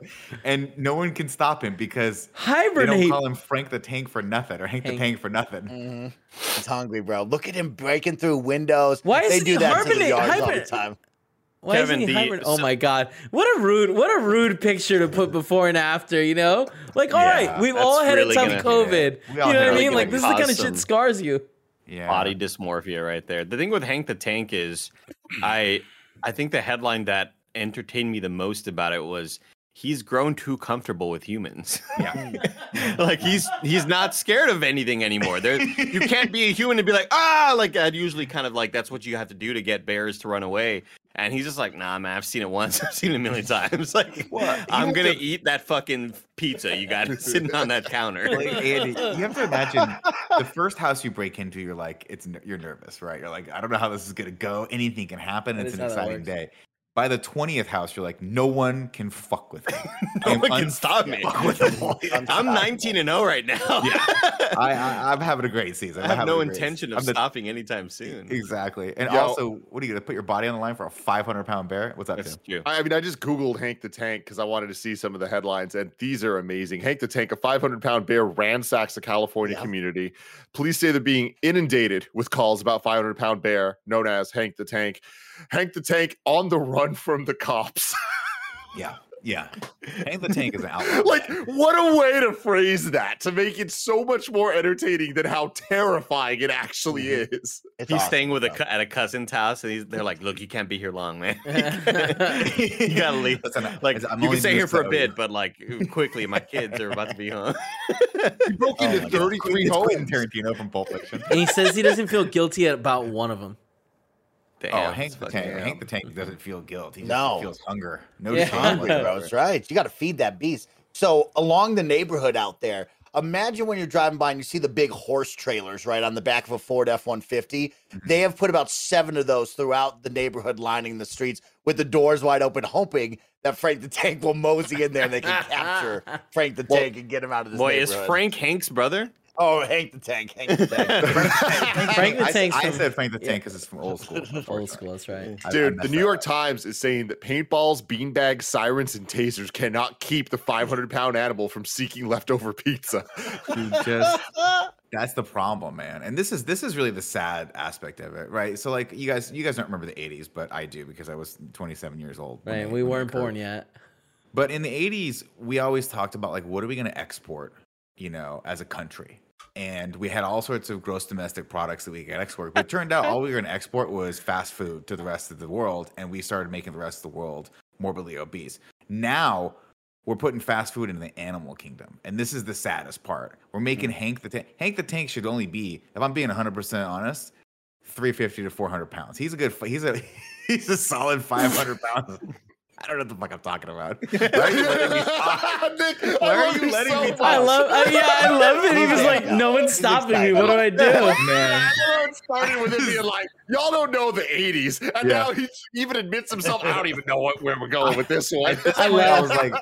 Speaker 1: And no one can stop him because they don't
Speaker 3: Hibernate.
Speaker 1: call him Frank the Tank for nothing or Hank,
Speaker 3: Hank.
Speaker 1: the Tank for nothing.
Speaker 5: Mhm. He's hungry, bro. Look at him breaking through windows.
Speaker 3: Why
Speaker 5: they
Speaker 3: isn't
Speaker 5: do
Speaker 3: he
Speaker 5: that to the
Speaker 3: hibernate-
Speaker 5: yards all the time?
Speaker 3: Why
Speaker 4: Kevin,
Speaker 3: isn't he
Speaker 4: the-
Speaker 3: Oh
Speaker 4: so-
Speaker 3: my god, what a rude, what a rude picture to put before and after. You know, like all right,
Speaker 1: Yeah,
Speaker 3: we've all had
Speaker 4: really
Speaker 3: a tough
Speaker 4: gonna-
Speaker 3: COVID.
Speaker 1: We
Speaker 3: You know
Speaker 1: had
Speaker 3: what I mean? Like this is the kind of shit scars you.
Speaker 1: Yeah.
Speaker 4: body dysmorphia right there. The thing with Hank the Tank is, I I think the headline that entertained me the most about it was he's grown too comfortable with humans.
Speaker 1: Yeah.
Speaker 4: like he's he's not scared of anything anymore. There you can't be a human and be like ah like I'd usually kind of like that's what you have to do to get bears to run away. And he's just like, nah, man, I've seen it once. I've seen it a million times. Like,
Speaker 1: Well, you
Speaker 4: I'm gonna eat that fucking pizza you got sitting on that counter.
Speaker 1: Like, Andy, you have to imagine the first house you break into, you're like, it's you're nervous, right? You're like, I don't know how this is gonna go. Anything can happen.
Speaker 3: That
Speaker 1: It's an exciting day. By the twentieth house, you're like, no one can fuck with me.
Speaker 4: no
Speaker 1: I'm
Speaker 4: one can stop me.
Speaker 1: unfuck with them all.
Speaker 4: I'm 19 and 0 right now.
Speaker 1: I, I, I'm having a great season.
Speaker 4: I
Speaker 1: I'm
Speaker 4: have no intention of
Speaker 1: the-
Speaker 4: stopping anytime soon.
Speaker 1: Exactly. And
Speaker 2: Yo.
Speaker 1: also, what are you gonna put your body on the line for a 500 pound bear? What's that?
Speaker 4: That's
Speaker 1: Tim?
Speaker 4: true.
Speaker 2: I mean, I just Googled Hank the Tank because I wanted to see some of the headlines, and these are amazing. Hank the Tank, a 500 pound bear, ransacks the California
Speaker 5: Yeah.
Speaker 2: community. Police say they're being inundated with calls about 500 pound bear known as Hank the Tank. Hank the Tank on the run from the cops.
Speaker 1: Yeah, yeah. Hank the Tank is an outlaw.
Speaker 2: like, what a way to phrase that to make it so much more entertaining than how terrifying it actually
Speaker 1: Mm-hmm.
Speaker 2: is.
Speaker 5: It's
Speaker 4: He's
Speaker 5: awesome,
Speaker 4: staying with a
Speaker 5: bro.
Speaker 4: cou- at a cousin's house, and he's, they're like, "Look, you can't be here long, man. you gotta leave.
Speaker 1: Listen,
Speaker 4: Like,
Speaker 1: I'm
Speaker 4: you can stay here for a
Speaker 1: so-
Speaker 4: bit, but like, quickly, my kids are about to be home."
Speaker 2: He broke
Speaker 1: Oh
Speaker 2: into
Speaker 1: my God.
Speaker 2: 33
Speaker 1: It's Quentin
Speaker 2: homes.
Speaker 1: Tarantino from Pulp Fiction.
Speaker 3: And he says he doesn't feel guilty about one of them.
Speaker 4: Damn,
Speaker 1: Oh, Hank the
Speaker 4: fucking-
Speaker 1: Tank. Hank the Tank doesn't feel guilt. He just
Speaker 5: No.
Speaker 1: feels hunger. No
Speaker 3: Yeah.
Speaker 1: shame.
Speaker 5: hungry, bro. That's right. You got to feed that beast. So along the neighborhood out there, imagine when you're driving by and you see the big horse trailers right on the back of a Ford F-150. Mm-hmm. They have put about seven of those throughout the neighborhood, lining the streets with the doors wide open, hoping that Frank the Tank will mosey in there and they can capture Frank the
Speaker 2: Well,
Speaker 5: Tank and get him out of this
Speaker 4: Boy, is. Frank Hank's brother?
Speaker 5: Oh, Hank the Tank, Hank the Tank.
Speaker 3: Frank the
Speaker 1: I, I said Frank the. Tank because it's from old school.
Speaker 3: Old school, that's right.
Speaker 1: I- I
Speaker 2: Dude, the New York
Speaker 1: up.
Speaker 2: Times is saying that paintballs, beanbags, sirens, and tasers cannot keep the 500 pound animal from seeking leftover pizza.
Speaker 1: Dude, just that's the problem, man. And this is this is really the sad aspect of it, right? So like you guys you guys don't remember the 80s, but I do because I was 27 years old. when
Speaker 3: Right,
Speaker 1: they-
Speaker 3: we weren't born yet.
Speaker 1: But in the 80s, we always talked about like what are we going to export, you know, as a country? And we had all sorts of gross domestic products that we could export. But it turned out all we were going to export was fast food to the rest of the world, and we started making the rest of the world morbidly obese. Now we're putting fast food into the animal kingdom, and this is the saddest part. We're making mm. Hank the Tank. Hank the Tank should only be, if I'm being 100 percent honest, 350 to 400 pounds. He's a good. He's a he's a solid 500 pounds. I don't know what the fuck I'm talking about. Why are you letting me talk?
Speaker 2: Nick,
Speaker 1: Why
Speaker 2: I
Speaker 1: are
Speaker 2: love
Speaker 1: you
Speaker 2: you
Speaker 1: letting
Speaker 2: so
Speaker 1: me talk?
Speaker 3: I love, I, yeah, I love it. He was like, "No one's stopping me. What do I do?"
Speaker 1: Man.
Speaker 2: I know it started with him being like, "Y'all don't know the '80s," and
Speaker 1: Yeah.
Speaker 2: now he even admits himself, "I don't even know what, where we're going with this one."
Speaker 1: I,
Speaker 3: love-
Speaker 1: was like,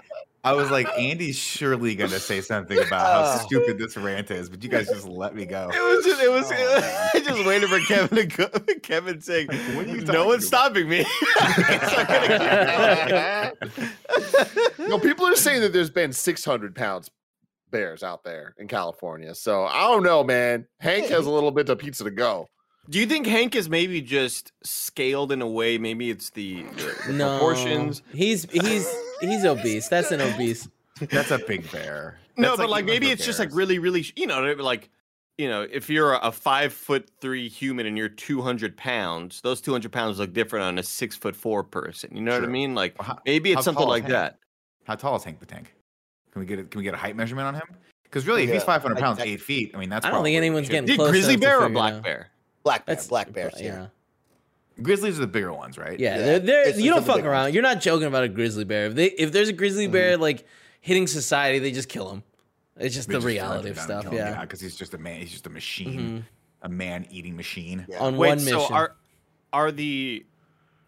Speaker 1: I was like, Andy's surely gonna say something about how
Speaker 5: Oh.
Speaker 1: stupid this rant is, but you guys just let me go.
Speaker 4: It was just, it was.
Speaker 5: Oh,
Speaker 4: I just waited for Kevin to go. Kevin saying,
Speaker 1: what are you
Speaker 4: "No one's
Speaker 1: about?"
Speaker 4: stopping me."
Speaker 2: no, people are saying that there's been 600 pounds bears out there in California. So I don't know, man. Hank has a little bit of pizza to go.
Speaker 4: Do you think Hank is maybe just scaled in a way? Maybe it's the, the, the
Speaker 3: No,
Speaker 4: proportions.
Speaker 3: He's he's he's obese. That's an obese.
Speaker 1: That's a big bear.
Speaker 4: No, but like
Speaker 1: even
Speaker 4: maybe
Speaker 1: for
Speaker 4: it's just like really, really, you know, like, you know, if you're a five foot three human and you're 200 pounds, those 200 pounds look different on a six foot four person. You know what I mean? Like
Speaker 1: Well, how-
Speaker 4: maybe it's something like
Speaker 1: Hank?
Speaker 4: that.
Speaker 1: How tall is Hank the Tank? Can we get a, can we get a height measurement on him? Because really, if he's 500 pounds,
Speaker 5: I-
Speaker 1: eight feet, I mean that's.
Speaker 3: I don't think anyone's
Speaker 1: it should
Speaker 3: getting
Speaker 1: be.
Speaker 4: Dude,
Speaker 3: close
Speaker 4: grizzly
Speaker 3: to
Speaker 4: bear or
Speaker 3: figure
Speaker 4: black
Speaker 3: out.
Speaker 4: bear?
Speaker 5: Black bear,
Speaker 3: That's
Speaker 5: black bears.
Speaker 3: Yeah.
Speaker 5: Yeah.
Speaker 1: Grizzlies are the bigger ones, right?
Speaker 3: Yeah,
Speaker 5: Yeah,
Speaker 3: they're, they're, you don't fuck around.
Speaker 5: ones.
Speaker 3: You're not joking about a grizzly bear. If they if there's a grizzly bear like hitting society, they just kill him. It's just
Speaker 1: We
Speaker 3: the
Speaker 1: just
Speaker 3: reality of
Speaker 1: him
Speaker 3: stuff.
Speaker 1: and kill him,
Speaker 3: Yeah.
Speaker 1: because he's just a man. He's just a machine, mm-hmm. a man-eating machine.
Speaker 5: Yeah.
Speaker 3: On
Speaker 4: Wait,
Speaker 3: one
Speaker 4: so
Speaker 3: mission.
Speaker 4: are are the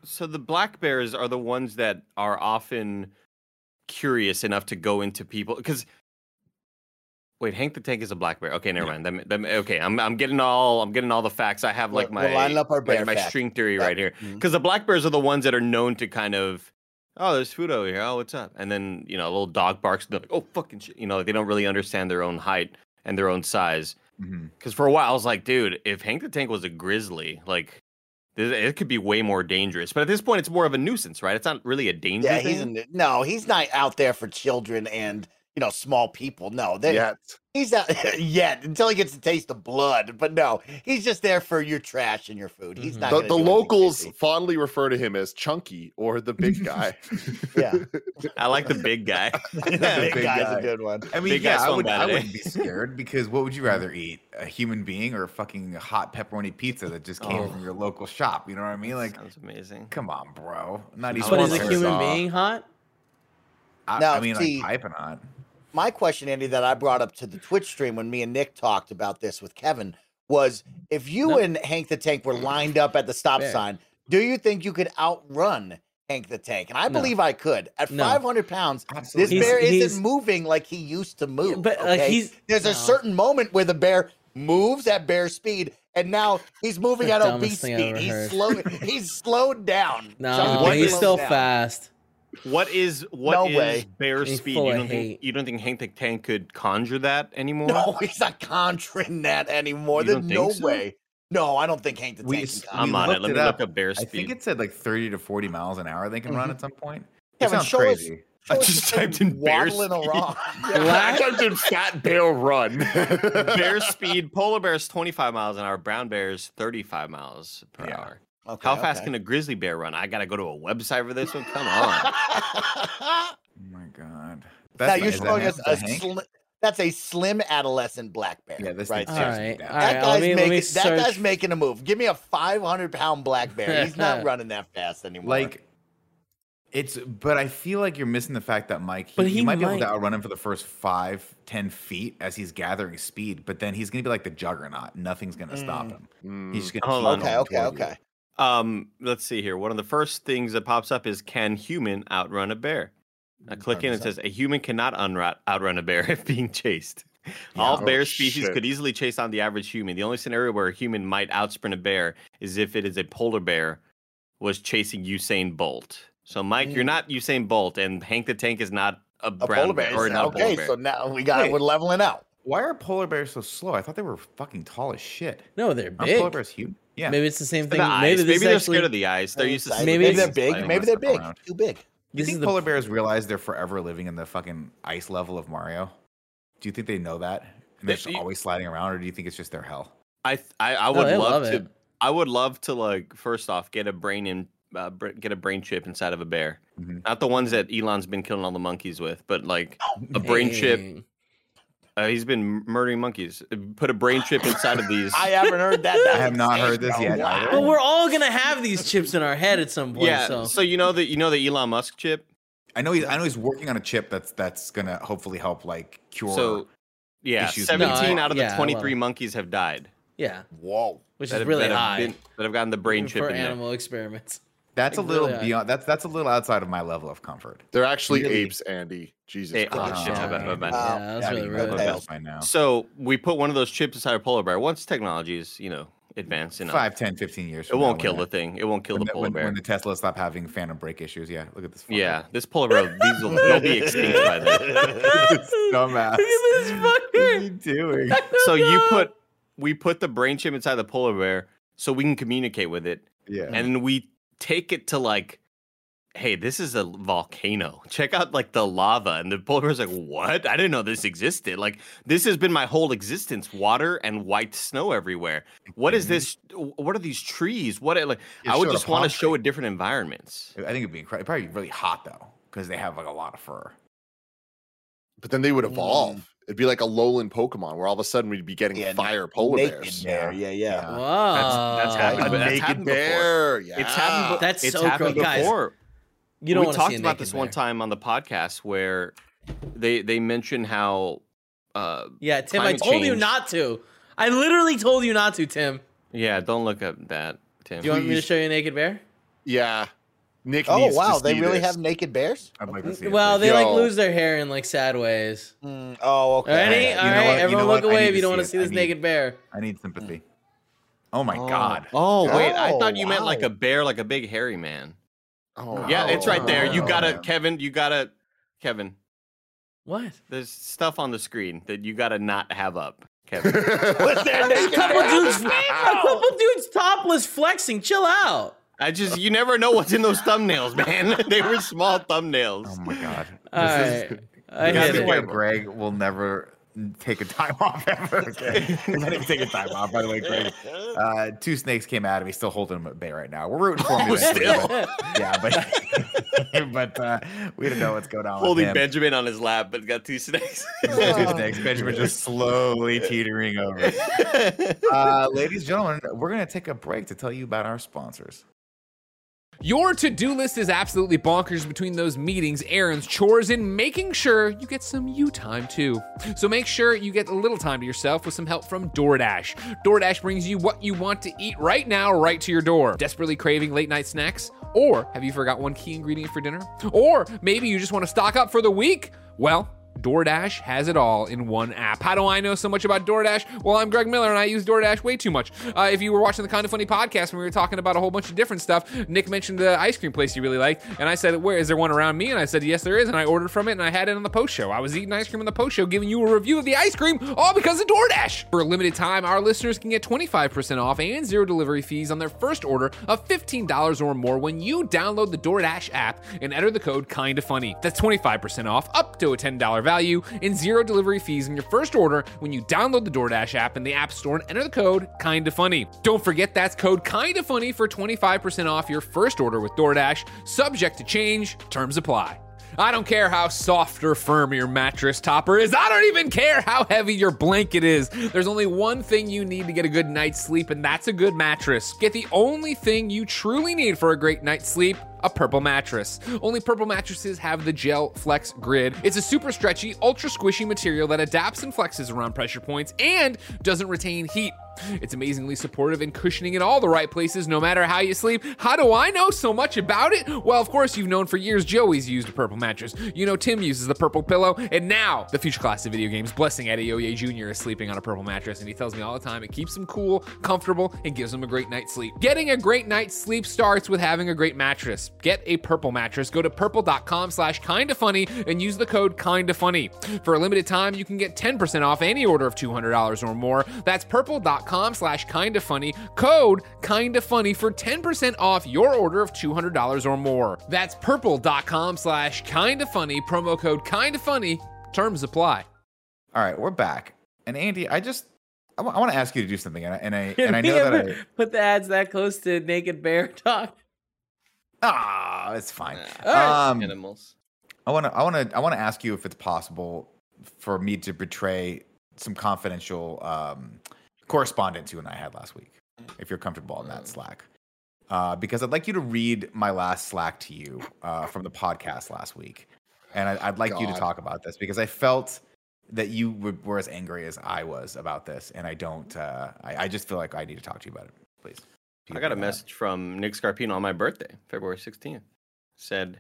Speaker 4: so the black bears are the ones that are often curious enough to go into people because wait, Hank the Tank is a black bear. Okay, never mind. That, that, okay, I'm I'm getting all I'm getting all the facts. I have like my
Speaker 5: we're lining up our
Speaker 4: my-
Speaker 5: bear
Speaker 4: my,
Speaker 5: facts.
Speaker 4: string theory
Speaker 5: Yeah.
Speaker 4: right here
Speaker 5: mm-hmm.
Speaker 4: because the black bears are the ones that are known to kind of. Oh, there's food over here. Oh, what's up? And then you know, a little dog barks. and They're like, oh, fucking shit. You know, they don't really understand their own height and their own size.
Speaker 1: Mm-hmm.
Speaker 4: Because for a while, I was like, dude, if Hank the Tank was a grizzly, like, it could be way more dangerous. But at this point, it's more of a nuisance, right? It's not really a danger
Speaker 5: Yeah,
Speaker 4: thing.
Speaker 5: he's in, no, he's not out there for children and you know small people. No, they
Speaker 2: Yet.
Speaker 5: he's not yet until he gets a taste of blood. But no, he's just there for your trash and your food. He's
Speaker 3: Mhm.
Speaker 5: not
Speaker 2: The, the locals fondly refer to him as Chunky or the big guy.
Speaker 5: Yeah,
Speaker 4: I like the big guy.
Speaker 5: the
Speaker 1: The
Speaker 5: big,
Speaker 1: big
Speaker 5: guy's
Speaker 1: guy.
Speaker 5: a good one.
Speaker 1: I mean,
Speaker 4: Big
Speaker 1: yeah, I, would, I wouldn't be scared because what would you rather eat? A human being or a fucking hot pepperoni pizza that just came
Speaker 4: Oh.
Speaker 1: from your local shop? You know what I mean? Like,
Speaker 4: Sounds amazing.
Speaker 1: come on, bro. Not even.
Speaker 3: But is a human
Speaker 2: saw-
Speaker 3: being hot?
Speaker 1: I,
Speaker 5: Now,
Speaker 1: I mean,
Speaker 5: see-
Speaker 1: like pipe or not.
Speaker 5: My question, Andy, that I brought up to the Twitch stream when me and Nick talked about this with Kevin was if you
Speaker 3: No.
Speaker 5: and Hank the Tank were lined up at the stop
Speaker 3: Fair.
Speaker 5: sign, do you think you could outrun Hank the Tank? And I
Speaker 3: No.
Speaker 5: believe I could. At
Speaker 3: No.
Speaker 5: 500 pounds, this
Speaker 1: Absolutely.
Speaker 3: He's-
Speaker 5: bear
Speaker 3: he's-
Speaker 5: isn't moving like he used to move.
Speaker 3: but, uh,
Speaker 5: okay?
Speaker 3: he's-
Speaker 5: There's a certain moment where the bear moves at bear speed, and now he's moving at obese speed. He's
Speaker 3: heard.
Speaker 5: slow. He's slowed down.
Speaker 3: No, he's
Speaker 4: is-
Speaker 3: still
Speaker 5: down.
Speaker 3: fast.
Speaker 4: What is what
Speaker 5: No
Speaker 4: is
Speaker 5: way.
Speaker 4: bear
Speaker 3: He's
Speaker 4: speed? You don't think
Speaker 3: hate.
Speaker 4: you don't think Hank the Tank could conjure that anymore?
Speaker 5: No, he's not conjuring that anymore. There's no
Speaker 4: so?
Speaker 5: way. No, I don't think Hank the
Speaker 1: We
Speaker 5: Tank can
Speaker 1: we
Speaker 4: I'm on it.
Speaker 1: looked
Speaker 4: Let
Speaker 1: it
Speaker 4: me
Speaker 1: up.
Speaker 4: look up bear speed.
Speaker 1: I think
Speaker 4: speed.
Speaker 1: it said like 30 to 40 miles an hour they can run
Speaker 5: Mhm.
Speaker 1: at some point.
Speaker 5: Yeah,
Speaker 1: It sounds
Speaker 5: show us-
Speaker 1: crazy.
Speaker 5: Show
Speaker 4: I just typed in bear
Speaker 5: waddling
Speaker 4: speed.
Speaker 5: around.
Speaker 2: I typed in fat bear run.
Speaker 4: bear speed, polar bears 25 miles an hour, brown bears 35 miles per
Speaker 1: Yeah.
Speaker 4: hour.
Speaker 5: Okay,
Speaker 4: How fast
Speaker 5: okay.
Speaker 4: can a grizzly bear run? I gotta go to a website for this one. Come on.
Speaker 1: Oh my god.
Speaker 5: now
Speaker 1: That's
Speaker 5: you're
Speaker 1: is
Speaker 5: showing us a
Speaker 1: Hank?
Speaker 5: slim, that's a slim adolescent black bear.
Speaker 1: Yeah, this
Speaker 5: right
Speaker 1: thing's
Speaker 3: All
Speaker 5: there.
Speaker 1: seriously
Speaker 3: right,
Speaker 1: down.
Speaker 3: all
Speaker 5: That
Speaker 3: right.
Speaker 5: guy's
Speaker 3: me,
Speaker 5: making that
Speaker 3: search.
Speaker 5: guy's making a move. Give me a 500 pound black bear. He's not running that fast anymore.
Speaker 1: Like it's but I feel like you're missing the fact that Mike he,
Speaker 3: But
Speaker 1: you
Speaker 3: he
Speaker 1: might be able to outrun him for the first five, ten feet as he's gathering speed, but then he's gonna be like the juggernaut. Nothing's gonna stop him.
Speaker 2: Mm.
Speaker 1: He's just gonna
Speaker 4: Hold
Speaker 1: keep
Speaker 4: on.
Speaker 5: okay,
Speaker 1: going
Speaker 5: okay,
Speaker 1: you.
Speaker 5: Okay.
Speaker 4: Um, let's see here. One of the first things that pops up is can human outrun a bear? I click in and it says a human cannot unra- outrun a bear if being chased. All
Speaker 2: Oh,
Speaker 4: bear species
Speaker 2: shit.
Speaker 4: could easily chase on the average human. The only scenario where a human might outsprint a bear is if it is a polar bear was chasing Usain Bolt. So, Mike, you're
Speaker 5: Mm.
Speaker 4: not Usain Bolt, and Hank the Tank is not a,
Speaker 5: A
Speaker 4: brown
Speaker 5: polar bear.
Speaker 4: or not a polar
Speaker 5: okay,
Speaker 4: bear.
Speaker 5: so now we got
Speaker 1: Wait.
Speaker 5: we're leveling out.
Speaker 1: Why are polar bears so slow? I thought they were fucking tall as shit.
Speaker 3: No, they're
Speaker 1: Aren't
Speaker 3: big.
Speaker 1: polar bears huge? Yeah.
Speaker 3: Maybe it's the same thing.
Speaker 4: ice.
Speaker 3: Maybe
Speaker 4: Maybe, they're
Speaker 3: actually,
Speaker 4: scared of the ice. They're used to
Speaker 5: Maybe,
Speaker 3: Maybe
Speaker 5: maybe they're big. Maybe they're big.
Speaker 1: around.
Speaker 5: Too big.
Speaker 1: Do you
Speaker 3: This
Speaker 1: think
Speaker 3: is the
Speaker 1: polar bears realize they're forever living in the fucking ice level of Mario? Do you think they know that? And they're just always sliding around, or do you think it's just their hell?
Speaker 4: I I, I
Speaker 3: Oh,
Speaker 4: would
Speaker 3: they
Speaker 4: love,
Speaker 3: love
Speaker 4: to.
Speaker 3: it.
Speaker 4: I would love to like first off get a brain in uh, br- get a brain chip inside of a bear.
Speaker 1: Mhm.
Speaker 4: Not the ones that Elon's been killing all the monkeys with, but like a brain chip.
Speaker 3: Dang.
Speaker 4: Uh, he's been murdering monkeys. Uh, Put a brain chip inside of these.
Speaker 5: I haven't heard that.
Speaker 1: I have not heard this yet either.
Speaker 3: But we're all gonna have these chips in our head at some point.
Speaker 4: yeah.
Speaker 3: So,
Speaker 4: So. you know that you know the Elon Musk chip.
Speaker 1: I know he's I know he's working on a chip that's that's gonna hopefully help like cure.
Speaker 4: So yeah,
Speaker 1: issues
Speaker 4: seventeen
Speaker 3: I-
Speaker 4: out of the
Speaker 3: yeah,
Speaker 4: twenty-three
Speaker 3: well-
Speaker 4: monkeys have died.
Speaker 3: yeah,
Speaker 5: Whoa.
Speaker 3: which
Speaker 4: That
Speaker 3: is
Speaker 4: have,
Speaker 3: really
Speaker 4: that have
Speaker 3: high
Speaker 4: been- that have gotten the brain chip
Speaker 3: for
Speaker 4: in there.
Speaker 3: animal experiments.
Speaker 1: That's a little
Speaker 3: really
Speaker 1: beyond. That's that's a little outside of my level of comfort.
Speaker 2: They're actually
Speaker 1: Really?
Speaker 2: apes, Andy. Jesus
Speaker 4: Hey, oh,
Speaker 2: Christ.
Speaker 4: shit,
Speaker 1: Oh,
Speaker 4: my bad, my.
Speaker 5: Wow.
Speaker 3: Yeah, that's
Speaker 1: Yeah,
Speaker 3: really rude.
Speaker 1: know
Speaker 5: Okay.
Speaker 1: by now.
Speaker 4: So we put one of those chips inside a polar bear. Once technology is, you know, advanced enough,
Speaker 1: Five, 10, 15 years.
Speaker 4: it won't
Speaker 1: now,
Speaker 4: kill the thing. It won't kill the
Speaker 1: the,
Speaker 4: polar
Speaker 1: when,
Speaker 4: bear.
Speaker 1: when the Tesla stop having phantom brake issues. Yeah, look at this. fucker.
Speaker 4: Yeah, this polar bear, these will they'll be extinct by then.
Speaker 1: dumbass.
Speaker 3: Look at this
Speaker 1: What are you doing?
Speaker 4: So you put we put the brain chip inside the polar bear so we can communicate with it,
Speaker 1: Yeah.
Speaker 4: and we take it to like hey, this is a volcano. Check out like the lava. And the polar bear's like, what? I didn't know this existed. Like, this has been my whole existence water and white snow everywhere. What is
Speaker 1: Mhm.
Speaker 4: this? What are these trees? What, are- like, I would just want to show it different environments.
Speaker 1: I think it'd be incredible. Probably really hot though, because they have like a lot of fur.
Speaker 2: But then they would
Speaker 5: Mm.
Speaker 2: Evolve. It'd be like a Alolan Pokemon where all of a sudden we'd be getting
Speaker 5: Yeah,
Speaker 2: fire polar
Speaker 5: naked
Speaker 2: bears.
Speaker 5: bear. Yeah, yeah.
Speaker 1: Yeah.
Speaker 3: Wow.
Speaker 4: that's happened,
Speaker 2: A
Speaker 4: that's
Speaker 2: naked
Speaker 4: happened before.
Speaker 2: Yeah.
Speaker 4: It's happened. be-
Speaker 3: That's
Speaker 4: it's
Speaker 3: so
Speaker 4: happened
Speaker 3: cool. Guys,
Speaker 4: before.
Speaker 3: You don't
Speaker 4: we
Speaker 3: want to
Speaker 4: talked
Speaker 3: see a
Speaker 4: about
Speaker 3: naked
Speaker 4: this one time on the podcast where they they mentioned how uh
Speaker 3: Yeah, Tim, I
Speaker 4: climate
Speaker 3: told you not to. I literally told you not to, Tim.
Speaker 4: yeah don't look at that tim
Speaker 3: Do you want me to show you a naked bear?
Speaker 2: Yeah. Nick
Speaker 5: Oh
Speaker 2: needs to
Speaker 5: wow, they
Speaker 2: see
Speaker 5: really
Speaker 2: this.
Speaker 5: have naked bears.
Speaker 1: I'd like to see. it,
Speaker 3: Well,
Speaker 1: please.
Speaker 3: they like lose their hair in like sad ways.
Speaker 5: Mm, oh, okay.
Speaker 3: Ready?
Speaker 1: You
Speaker 3: All
Speaker 1: know
Speaker 3: right,
Speaker 1: what? You know
Speaker 3: everyone
Speaker 1: what?
Speaker 3: look away if you don't want to see this
Speaker 1: need-
Speaker 3: naked bear.
Speaker 1: I need sympathy. Oh my
Speaker 4: Oh.
Speaker 1: god.
Speaker 4: oh wait i
Speaker 5: Oh,
Speaker 4: thought you meant like a bear like a big hairy man
Speaker 2: Oh,
Speaker 4: yeah it's right there you
Speaker 1: Oh,
Speaker 4: gotta
Speaker 1: man.
Speaker 4: kevin you gotta kevin
Speaker 3: What?
Speaker 4: there's stuff on the screen that you gotta not have up kevin
Speaker 3: A couple dudes, a couple dudes topless flexing. Chill out.
Speaker 4: I just you never know what's in those thumbnails man they were small thumbnails
Speaker 1: Oh my god.
Speaker 3: All
Speaker 1: This is-
Speaker 3: right, I
Speaker 1: This
Speaker 3: hit
Speaker 1: is
Speaker 3: it.
Speaker 1: why Greg will never take a time off ever again. He's not even taking a time off, by the way, Greg. Uh, two snakes came out him. He's still holding him at bay right now. We're rooting for him.
Speaker 4: Oh, still?
Speaker 1: yeah, but but uh, we don't know what's going on.
Speaker 4: holding
Speaker 1: with him.
Speaker 4: benjamin on his lap but got two snakes
Speaker 1: Two snakes. Benjamin just slowly teetering over. Uh, ladies and gentlemen, we're gonna take a break to tell you about our sponsors.
Speaker 6: Your to do list is absolutely bonkers between those meetings, errands, chores, and making sure you get some you time too. So make sure you get a little time to yourself with some help from DoorDash. DoorDash brings you what you want to eat right now, right to your door. Desperately craving late night snacks? Or have you forgot one key ingredient for dinner? Or maybe you just want to stock up for the week? Well, DoorDash has it all in one app. How do I know so much about DoorDash? Well, I'm Greg Miller and I use DoorDash way too much. Uh, if you were watching the Kind of Funny podcast when we were talking about a whole bunch of different stuff, Nick mentioned the ice cream place you really liked, and I said, "Where is there one around me?" And I said, "Yes, there is." And I ordered from it, and I had it on the post show. I was eating ice cream on the post show, giving you a review of the ice cream, all because of DoorDash. For a limited time, our listeners can get 25% off and zero delivery fees on their first order of $15 or more when you download the DoorDash app and enter the code Kinda Funny. That's 25% off, up to a $10 value, and zero delivery fees in your first order when you download the DoorDash app in the App Store and enter the code Kinda Funny. Don't forget that's code Kinda Funny for 25% off your first order with DoorDash. Subject to change, terms apply. I don't care how soft or firm your mattress topper is. I don't even care how heavy your blanket is. There's only one thing you need to get a good night's sleep, and that's a good mattress. Get the only thing you truly need for a great night's sleep a purple mattress. Only purple mattresses have the Gel Flex Grid. It's a super stretchy, ultra squishy material that adapts and flexes around pressure points and doesn't retain heat. It's amazingly supportive and cushioning in all the right places, no matter how you sleep. How do I know so much about it? Well, of course, you've known for years Joey's used a purple mattress. You know Tim uses the purple pillow, and now the future class of video games, Blessing Adeoye Jr. is sleeping on a purple mattress, and he tells me all the time it keeps him cool, comfortable, and gives him a great night's sleep. Getting a great night's sleep starts with having a great mattress. Get a purple mattress. Go to purple.com slash kinda funny and use the code kinda funny. For a limited time, you can get 10% off any order of $200 or more. That's purple.com slash kinda funny. Code kinda funny for 10% off your order of $200 or more. That's purple.com slash kinda funny. Promo code kinda funny. Terms apply.
Speaker 1: All right, we're back. And Andy, I just I want to ask you to do something, and I and I, and I know that I
Speaker 3: put the ads that close to naked bear talk.
Speaker 1: Ah, it's fine. Um,
Speaker 4: animals
Speaker 1: I want to I want to I want to ask you if it's possible for me to betray some confidential um, correspondence you and I had last week, if you're comfortable on that Slack. Uh, because I'd like you to read my last Slack to you uh, from the podcast last week, and I, I'd like you to talk about this because I felt that you were, were as angry as I was about this, and I don't. Uh, I, I just feel like I need to talk to you about it, please.
Speaker 4: I got a message from Nick Scarpino on my birthday, February 16th. Said,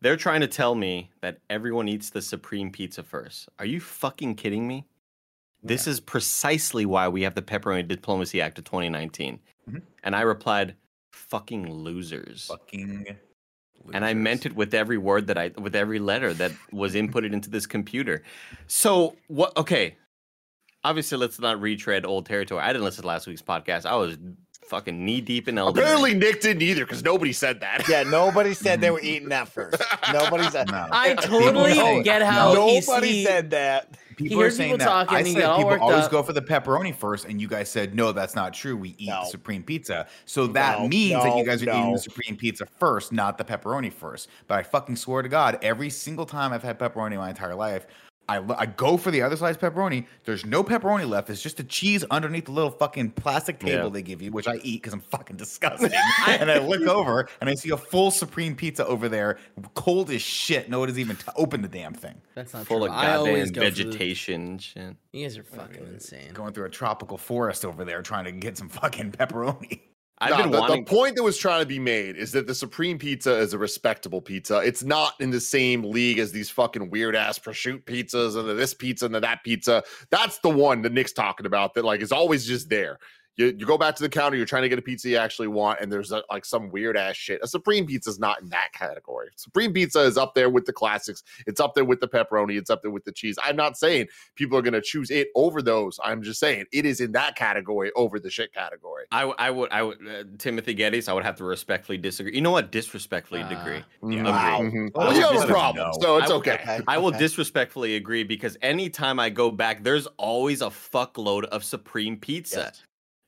Speaker 4: They're trying to tell me that everyone eats the supreme pizza first. Are you fucking kidding me? This is precisely why we have the Pepperoni Diplomacy Act of 2019.
Speaker 1: Mhm.
Speaker 4: And I replied, fucking losers.
Speaker 1: fucking. losers.
Speaker 4: And I meant it with every word that I, with every letter that was inputted into this computer. So, what, okay. Obviously, let's not retread old territory. I didn't listen to last week's podcast. I was fucking knee deep in Elden. Ring.
Speaker 2: Apparently, Nick didn't either because nobody said that.
Speaker 5: Yeah, nobody said they mm. were eating that first. Nobody said
Speaker 1: No.
Speaker 3: I
Speaker 1: People
Speaker 3: totally
Speaker 1: say-
Speaker 3: get how he
Speaker 5: Nobody
Speaker 3: sees-
Speaker 5: said that.
Speaker 1: People
Speaker 3: hears
Speaker 1: are saying
Speaker 3: people
Speaker 1: that.
Speaker 3: talking,
Speaker 1: I
Speaker 3: he
Speaker 1: said people always
Speaker 3: up.
Speaker 1: go for the pepperoni first, and you guys said no, that's not true. We eat
Speaker 5: No.
Speaker 1: the supreme pizza, so that
Speaker 5: No,
Speaker 1: means that you guys are eating the supreme pizza first, not the pepperoni first. But I fucking swear to God, every single time I've had pepperoni my entire life. I, I go for the other size pepperoni. There's no pepperoni left. It's just the cheese underneath the little fucking plastic table
Speaker 4: Yeah.
Speaker 1: they give you, which I eat because I'm fucking disgusting. and I look over and I see a full supreme pizza over there, cold as shit. No one has even t- opened the damn thing.
Speaker 3: That's not
Speaker 4: full
Speaker 3: true.
Speaker 4: of
Speaker 3: I always
Speaker 4: goddamn
Speaker 3: go
Speaker 4: vegetation shit.
Speaker 3: You guys are fucking insane.
Speaker 1: Going through a tropical forest over there trying to get some fucking pepperoni.
Speaker 4: I've
Speaker 2: the,
Speaker 4: wanting.
Speaker 2: the point that was trying to be made is that the Supreme Pizza is a respectable pizza. It's not in the same league as these fucking weird ass prosciutto pizzas and the this pizza and the that pizza. That's the one that Nick's talking about that like is always just there. You, you go back to the counter, you're trying to get a pizza you actually want, and there's a, like some weird ass shit. A Supreme Pizza is not in that category. Supreme Pizza is up there with the classics. It's up there with the pepperoni. It's up there with the cheese. I'm not saying people are going to choose it over those. I'm just saying it is in that category over the shit category.
Speaker 4: I, w- I would, I would, uh, Timothy Gettys. I would have to respectfully disagree. You know what? Disrespectfully
Speaker 3: Ah.
Speaker 4: agree.
Speaker 5: Wow.
Speaker 2: Mhm.
Speaker 1: Well,
Speaker 2: Well, you have
Speaker 1: just
Speaker 2: a problem,
Speaker 1: know.
Speaker 2: so it's
Speaker 4: I-
Speaker 2: okay.
Speaker 5: Okay.
Speaker 4: I will
Speaker 5: okay.
Speaker 4: disrespectfully agree because anytime I go back, there's always a fuckload of supreme pizza.
Speaker 5: Yes.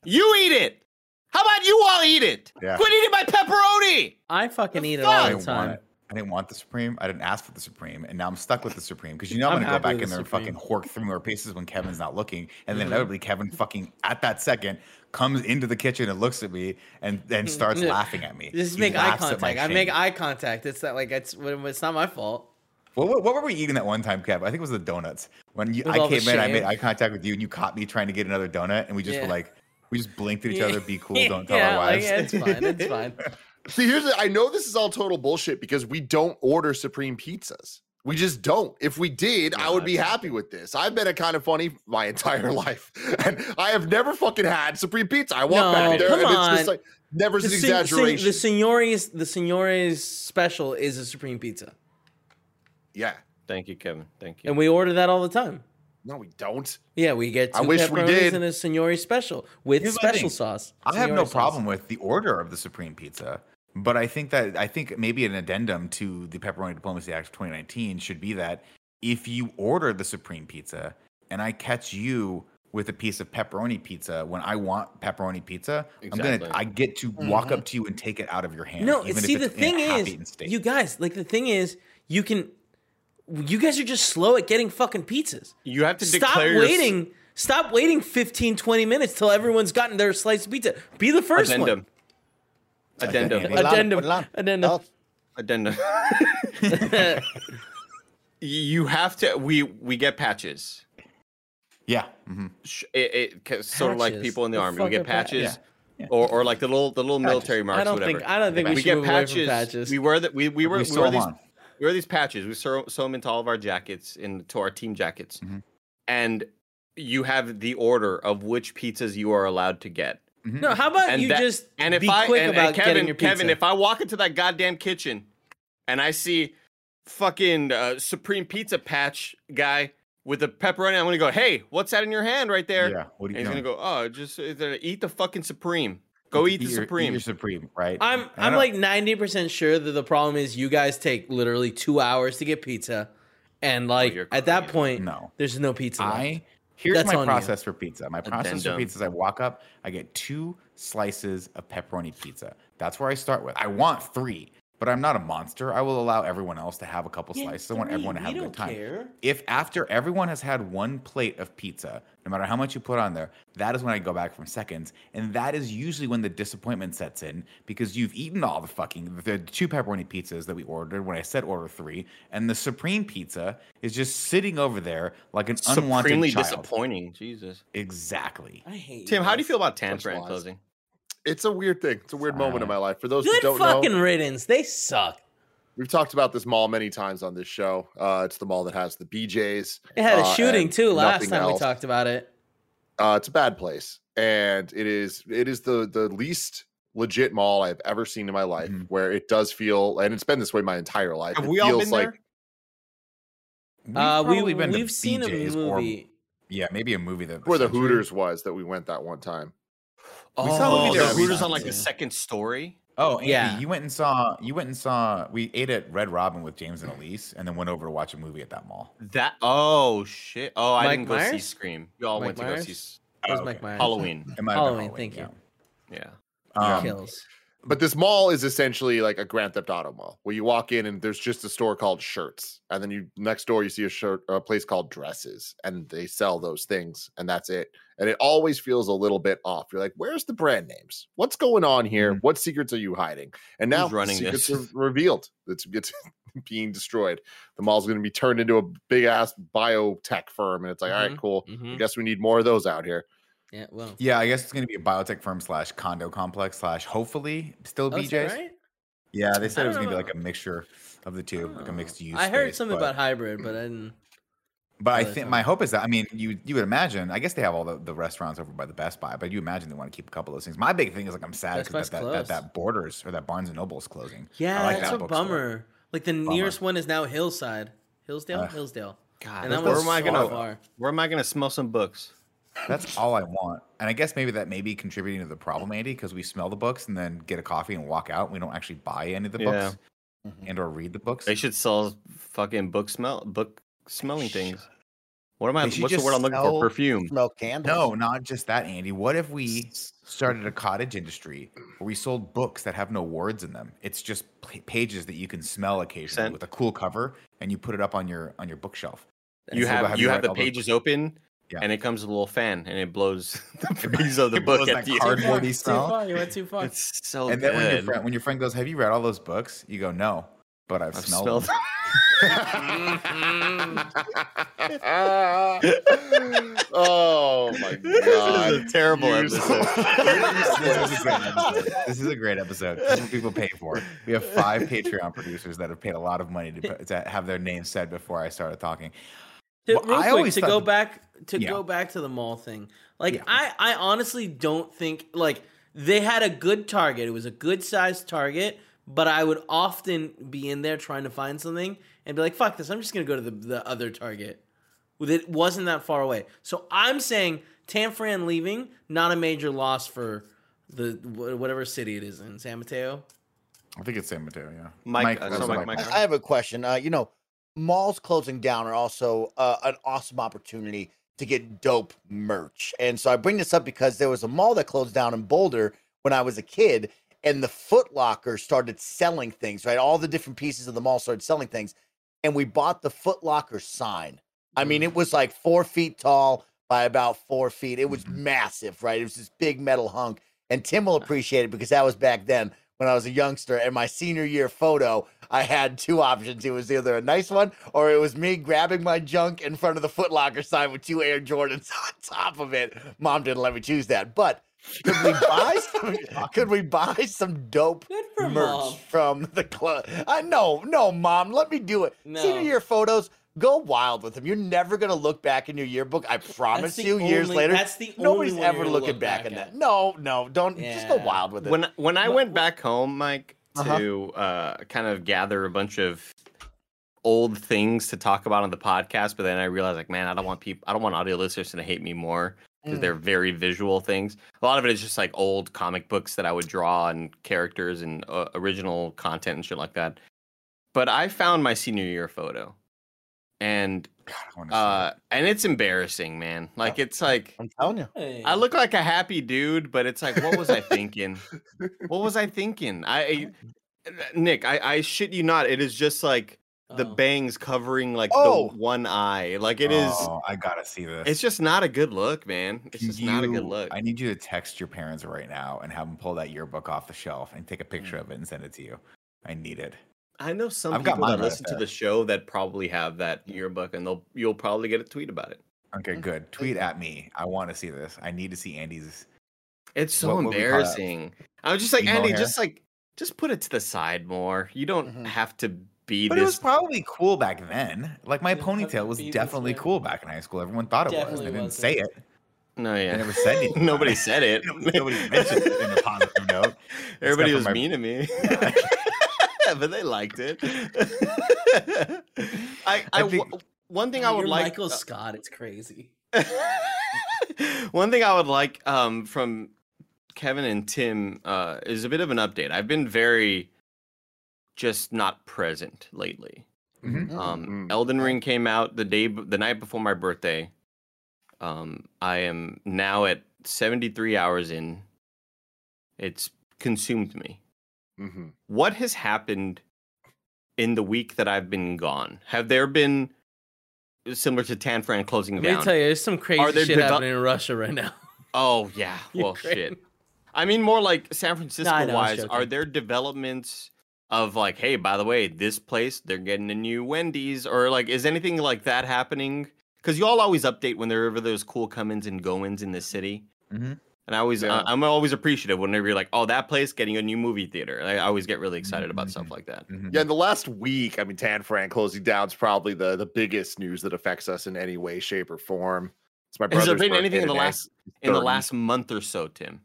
Speaker 4: You eat it. How about you all eat it?
Speaker 1: Yeah.
Speaker 4: Quit eating my pepperoni.
Speaker 3: I fucking
Speaker 4: The
Speaker 3: eat it all
Speaker 1: I
Speaker 3: the
Speaker 1: didn't want
Speaker 3: time.
Speaker 1: I didn't want the Supreme. I didn't ask for the Supreme, and now I'm stuck with the Supreme because you know I'm,
Speaker 3: I'm
Speaker 1: gonna go back in
Speaker 3: the
Speaker 1: there and fucking hork three more pieces when Kevin's not looking, and then
Speaker 3: Mhm.
Speaker 1: inevitably Kevin fucking at that second comes into the kitchen and looks at me and then starts laughing at me.
Speaker 3: Just
Speaker 1: He
Speaker 3: make eye
Speaker 1: laughs at my
Speaker 3: contact. I make eye contact. It's that like it's it's not my fault.
Speaker 1: What, what, what were we eating that one time, Kev? I think it was the donuts. When you, I came in, I made eye contact with you, and you caught me trying to get another donut, and we just
Speaker 3: Yeah.
Speaker 1: were like, we just blinked at each other, be cool, don't tell
Speaker 3: yeah,
Speaker 1: our
Speaker 3: like,
Speaker 1: wives.
Speaker 3: yeah, it's fine. It's fine.
Speaker 2: See, here's the, I know this is all total bullshit because we don't order Supreme pizzas. We just don't. If we did, I would be happy with this. I've been a kind of funny my entire life, and I have never fucking had Supreme pizza. I walk
Speaker 3: No,
Speaker 2: back there,
Speaker 3: come
Speaker 2: and it's
Speaker 3: on.
Speaker 2: just like never an
Speaker 3: The, sen- sen-
Speaker 2: exaggeration.
Speaker 3: the senores, the senores special is a supreme pizza,
Speaker 2: yeah,
Speaker 4: Thank you, Kevin. Thank you.
Speaker 3: and we order that all the time.
Speaker 2: No, we don't.
Speaker 3: Yeah, we get two
Speaker 2: I wish we
Speaker 3: pepperonis
Speaker 2: did.
Speaker 3: and a Signori special with
Speaker 1: Here's
Speaker 3: special
Speaker 1: thing.
Speaker 3: sauce.
Speaker 1: I have no
Speaker 3: sauce.
Speaker 1: problem with the order of the Supreme Pizza, but I think that I think maybe an addendum to the Pepperoni Diplomacy Act of 2019 should be that if you order the Supreme Pizza and I catch you with a piece of pepperoni pizza when I want pepperoni pizza, I'm gonna I get to walk mm-hmm. up to you and take it out of your hand.
Speaker 3: No,
Speaker 1: even
Speaker 3: see the
Speaker 1: it's in
Speaker 3: thing is, you guys like the thing is, you can, you guys are just slow at getting fucking pizzas.
Speaker 4: You have to
Speaker 3: Stop
Speaker 4: declare your
Speaker 3: waiting. Stop waiting 15, 20 minutes till everyone's gotten their slice of pizza. Be the first
Speaker 4: addendum. Addendum.
Speaker 1: Put
Speaker 5: it
Speaker 3: Addendum.
Speaker 5: put it on.
Speaker 3: Addendum.
Speaker 5: Oh,
Speaker 4: Addendum. you have to. We we get patches.
Speaker 1: yeah, mhm.
Speaker 4: Sh- It, it 'cause sort of like people in the
Speaker 3: The
Speaker 4: army. We get
Speaker 3: are pa-
Speaker 4: patches,
Speaker 1: yeah, yeah.
Speaker 4: or or like the little the little military marks.
Speaker 3: I don't
Speaker 4: whatever.
Speaker 3: think I don't think we,
Speaker 4: we
Speaker 3: should
Speaker 4: get
Speaker 3: move away from
Speaker 4: patches.
Speaker 3: patches.
Speaker 4: We wear that. We we wear
Speaker 1: We
Speaker 4: we,
Speaker 1: sew
Speaker 4: these
Speaker 1: on.
Speaker 4: We wear these patches. We sew, sew them into all of our jackets, into our team jackets,
Speaker 1: Mhm.
Speaker 4: and you have the order of which pizzas you are allowed to get.
Speaker 1: Mhm.
Speaker 3: no, how about
Speaker 4: And
Speaker 3: you
Speaker 4: that-
Speaker 3: just
Speaker 4: And if
Speaker 3: be
Speaker 4: I
Speaker 3: quick
Speaker 4: and,
Speaker 3: about
Speaker 4: and Kevin,
Speaker 3: getting your pizza?
Speaker 4: Kevin, if I walk into that goddamn kitchen and I see fucking uh, Supreme Pizza Patch guy with the pepperoni, I'm gonna go, "Hey, what's that in your hand right there?"
Speaker 1: yeah. What are
Speaker 4: And he's
Speaker 1: doing?
Speaker 4: gonna go, "Oh, just uh, eat the fucking Supreme. Go eat the
Speaker 1: your-
Speaker 4: Supreme."
Speaker 1: your Supreme, right?
Speaker 3: I'm
Speaker 1: I
Speaker 3: I'm like ninety percent sure that the problem is you guys take literally two hours to get pizza, and oh, like
Speaker 4: Oh,
Speaker 3: at that point,
Speaker 1: No.
Speaker 3: there's no pizza. left.
Speaker 1: I here's
Speaker 3: That's
Speaker 1: my
Speaker 3: on you.
Speaker 1: process for pizza. My process for pizza is I walk up, I get two slices of pepperoni pizza. That's where I start with. I want three, but I'm not a monster. I will allow everyone else to have a couple
Speaker 3: Yeah,
Speaker 1: slices. I want everyone to have a good time.
Speaker 3: care.
Speaker 1: If after everyone has had one plate of pizza, no matter how much you put on there, that is when I go back from seconds, and that is usually when the disappointment sets in because you've eaten all the fucking the two pepperoni pizzas that we ordered when I said order three, and the supreme pizza is just sitting over there like an unwanted
Speaker 4: Supremely
Speaker 1: child.
Speaker 4: disappointing. Jesus.
Speaker 1: Exactly.
Speaker 3: I hate
Speaker 4: Tim, how do you feel about
Speaker 2: That's
Speaker 4: Tan Fran closing?
Speaker 2: It's a weird thing. It's a weird moment in my life. For those who don't
Speaker 3: fucking
Speaker 2: know,
Speaker 3: riddance. They suck.
Speaker 2: we've talked about this mall many times on this show. Uh, it's the mall that has the BJ's.
Speaker 3: It had a
Speaker 2: uh,
Speaker 3: shooting too last
Speaker 2: nothing
Speaker 3: time we talked about it.
Speaker 2: Uh, it's a bad place, and it is it is the the least legit mall I've ever seen in my life.
Speaker 1: Mhm.
Speaker 2: Where it does feel, and it's been this way my entire life.
Speaker 4: Have
Speaker 2: it
Speaker 4: we all
Speaker 2: feels
Speaker 4: been
Speaker 2: like
Speaker 4: there?
Speaker 1: We've
Speaker 3: Uh, we
Speaker 1: been
Speaker 3: we've seen a
Speaker 1: BJ's or-
Speaker 3: movie.
Speaker 1: yeah, maybe a movie that
Speaker 2: where the Hooters was that we went that one time.
Speaker 1: We saw a
Speaker 4: Oh,
Speaker 1: movie
Speaker 4: the
Speaker 1: there
Speaker 4: Hooters on like the second story.
Speaker 1: Oh, Andy,
Speaker 3: Yeah.
Speaker 1: you went and saw. You went and saw. We ate at Red Robin with James and Elise, and then went over to watch a movie at that mall.
Speaker 4: That oh shit. Oh, I didn't go see Scream. You all
Speaker 3: Mike
Speaker 4: went to go see s-
Speaker 3: It was
Speaker 1: Oh,
Speaker 3: Mike. Myers.
Speaker 4: Halloween.
Speaker 1: It might have been
Speaker 3: Halloween, thank you.
Speaker 4: Yeah.
Speaker 1: Um,
Speaker 3: Kills.
Speaker 2: But this mall is essentially like a Grand Theft Auto mall where you walk in and there's just a store called Shirts, and then you next door you see a shirt a place called Dresses, and they sell those things, and that's it. And it always feels a little bit off. You're like, where's the brand names? What's going on here?
Speaker 1: Mhm.
Speaker 2: What secrets are you hiding? And now
Speaker 4: Who's running
Speaker 2: secrets
Speaker 4: this?
Speaker 2: are revealed. It's it's being destroyed. The mall's going to be turned into a big ass biotech firm, and it's like, all right, cool. I
Speaker 3: mhm.
Speaker 2: guess we need more of those out here.
Speaker 3: Yeah, well.
Speaker 1: Yeah, I guess it's going to be a biotech firm slash condo complex slash hopefully still
Speaker 3: Oh, is that
Speaker 1: BJ's.
Speaker 3: right?
Speaker 1: Yeah, they said it was going to be like a mixture of the two, like a
Speaker 3: Oh.
Speaker 1: mixed use.
Speaker 3: I heard
Speaker 1: space,
Speaker 3: something
Speaker 1: but-
Speaker 3: about hybrid, but I didn't.
Speaker 1: But I think
Speaker 3: time.
Speaker 1: my hope is that I mean you you would imagine I guess they have all the, the restaurants over by the Best Buy, but you imagine they want to keep a couple of those things. My big thing is like I'm sad because that, that, that, that Borders or that Barnes and Noble is closing.
Speaker 3: Yeah,
Speaker 1: like
Speaker 3: that's
Speaker 1: that
Speaker 3: a
Speaker 1: bookstore.
Speaker 3: bummer. Like the nearest one is now Hillside. Hillsdale?
Speaker 1: Ugh.
Speaker 3: Hillsdale.
Speaker 4: God,
Speaker 3: And that
Speaker 4: where am I
Speaker 3: so
Speaker 4: gonna
Speaker 3: far.
Speaker 4: where am I gonna smell some books?
Speaker 1: That's all I want, and I guess maybe that may be contributing to the problem, Andy, because we smell the books and then get a coffee and walk out. And we don't actually buy any of the
Speaker 4: Yeah.
Speaker 1: books mm-hmm. and or read the books.
Speaker 4: They should sell fucking book smell book smelling things. What am I? What's the word I'm looking for? Perfume.
Speaker 5: Smell candles.
Speaker 1: No, not just that, Andy. What if we started a cottage industry where we sold books that have no words in them? It's just pages that you can smell occasionally
Speaker 4: Sent-
Speaker 1: with a cool cover, and you put it up on your on your bookshelf.
Speaker 4: You
Speaker 1: Instead of
Speaker 4: have you have the
Speaker 1: all those-
Speaker 4: pages open,
Speaker 1: Yeah.
Speaker 4: and it comes with a little fan, and it blows the pages of the
Speaker 1: It
Speaker 4: book
Speaker 1: blows
Speaker 4: at the end.
Speaker 1: cardboardy
Speaker 3: Too
Speaker 1: smell.
Speaker 3: far. You went too far.
Speaker 4: It's so
Speaker 1: And then when your friend when your friend goes, "Have you read all those books?" You go, "No, but I've,
Speaker 4: I've
Speaker 1: smelled,
Speaker 4: smelled.
Speaker 1: them." Mm-hmm.
Speaker 2: oh my
Speaker 4: this
Speaker 2: god!
Speaker 4: is a terrible
Speaker 2: You
Speaker 4: episode.
Speaker 1: this, is a great episode. this is a great episode. This is what people pay for. We have five Patreon producers that have paid a lot of money to, to have their names said before I started talking.
Speaker 3: To,
Speaker 1: Well,
Speaker 3: real
Speaker 1: I
Speaker 3: quick,
Speaker 1: always
Speaker 3: to go
Speaker 1: that-
Speaker 3: back to
Speaker 1: Yeah.
Speaker 3: go back to the mall thing. Like
Speaker 1: Yeah.
Speaker 3: I, I honestly don't think like they had a good target. It was a good sized target, but I would often be in there trying to find something and be like, "Fuck this! I'm just gonna go to the, the other target." With it wasn't that far away, so I'm saying Tanfran leaving not a major loss for the whatever city it is in San Mateo.
Speaker 1: I think it's San Mateo. Yeah,
Speaker 4: Mike, uh, so Mike-
Speaker 1: Mike.
Speaker 4: Mike-
Speaker 5: I I have a question. Uh, you know, malls closing down are also uh, an awesome opportunity to get dope merch. And so I bring this up because there was a mall that closed down in Boulder when I was a kid, and the Foot Locker started selling things, right? All the different pieces of the mall started selling things. And we bought the Foot Locker sign. I mean, it was like four feet tall by about four feet. It was
Speaker 1: Mhm.
Speaker 5: massive, right? It was this big metal hunk. And Tim will appreciate it because that was back then when I was a youngster. And my senior year photo, I had two options. It was either a nice one or it was me grabbing my junk in front of the Foot Locker sign with two Air Jordans on top of it. Mom didn't let me choose that. But could we buy some, could we buy some dope merch
Speaker 3: mom.
Speaker 5: from the club? I know, no, mom, let me do it. Senior
Speaker 3: No.
Speaker 5: year photos, go wild with them. You're never gonna look back in your yearbook. I promise
Speaker 3: the
Speaker 5: you. years later,
Speaker 3: that's the
Speaker 5: nobody's
Speaker 3: one
Speaker 5: ever looking
Speaker 3: look
Speaker 5: back
Speaker 3: back
Speaker 5: in
Speaker 3: at.
Speaker 5: that. No, no, don't just go wild with it.
Speaker 4: when when I
Speaker 3: What-
Speaker 4: went back home, Mike,
Speaker 5: Uh-huh.
Speaker 4: to uh, kind of gather a bunch of old things to talk about on the podcast, but then I realized like, man, I don't want people, I don't want audio listeners to hate me more because
Speaker 5: Mm.
Speaker 4: they're very visual things. A lot of it is just like old comic books that I would draw and characters and uh, original content and shit like that. But I found my senior year photo, and
Speaker 1: God, I wanna see
Speaker 4: uh, and it's embarrassing, man. Like it's like.
Speaker 5: I'm telling you.
Speaker 4: I look like a happy dude, but it's like, what was I thinking? what was I thinking? I, Nick, I, I shit you not. It is just like the
Speaker 3: Oh.
Speaker 4: bangs covering like
Speaker 5: Oh.
Speaker 4: the one eye. Like it is.
Speaker 1: Oh, I gotta see this.
Speaker 4: It's just not a good look, man. It's
Speaker 1: Can
Speaker 4: just not a good look.
Speaker 1: I need you to text your parents right now and have them pull that yearbook off the shelf and take a picture of it and send it to you. I need it.
Speaker 4: I know some
Speaker 1: I've got
Speaker 4: people that
Speaker 1: mine right
Speaker 4: listen to the show that probably have that yearbook, and they'll you'll probably get a tweet about it.
Speaker 1: Okay, good. Tweet at me. I want to see this. I need to see Andy's.
Speaker 4: It's so
Speaker 1: What- what we call that?
Speaker 4: embarrassing. I was just like,
Speaker 1: Emo
Speaker 4: Andy,
Speaker 1: hair?
Speaker 4: just like, just put it to the side more. You don't
Speaker 5: Mhm.
Speaker 4: have to be
Speaker 1: But it was probably cool back then. Like my
Speaker 3: You don't have to
Speaker 1: ponytail was definitely
Speaker 3: way.
Speaker 1: cool back in high school. Everyone thought it was.
Speaker 3: Definitely
Speaker 1: They didn't
Speaker 3: wasn't.
Speaker 1: say it.
Speaker 4: no,
Speaker 1: They
Speaker 4: yeah.
Speaker 1: never said anything.
Speaker 4: Nobody said it.
Speaker 1: Nobody mentioned it in a positive note.
Speaker 4: Everybody was
Speaker 1: my-
Speaker 4: mean to me. but they liked it. I, I,
Speaker 1: I think-
Speaker 4: w- one thing I would
Speaker 3: You're
Speaker 4: like.
Speaker 3: Michael
Speaker 4: uh,
Speaker 3: Scott. It's crazy.
Speaker 4: one thing I would like um, from Kevin and Tim uh, is a bit of an update. I've been very just not present lately.
Speaker 1: Mhm.
Speaker 4: Um,
Speaker 2: Mm.
Speaker 4: Elden Ring came out the day, the night before my birthday. Um, I am now at 73 hours in. It's consumed me.
Speaker 2: Mhm.
Speaker 4: What has happened in the week that I've been gone? Have there been similar to Tanfran closing
Speaker 3: Let me
Speaker 4: down?
Speaker 3: tell you, there's some crazy
Speaker 4: there
Speaker 3: shit
Speaker 4: develop-
Speaker 3: happening in Russia right now.
Speaker 4: Oh yeah, well
Speaker 3: Ukraine.
Speaker 4: shit. I mean more like San Francisco
Speaker 3: I know, I was
Speaker 4: wise. Are there developments of like, hey, by the way, this place they're getting a new Wendy's, or like, is anything like that happening? Because you all always update whenever there's cool come-ins and go-ins in the city,
Speaker 1: Mhm.
Speaker 4: and I always,
Speaker 2: Yeah.
Speaker 4: I- I'm always appreciative whenever you're like, oh, that place getting a new movie theater. I always get really excited about stuff
Speaker 1: Mhm.
Speaker 4: like that.
Speaker 1: Mhm.
Speaker 2: Yeah, in the last week, I mean, Tan Fran closing down is probably the the biggest news that affects us in any way, shape, or form. It's my
Speaker 4: Has there been anything in the last in the last month or so, Tim?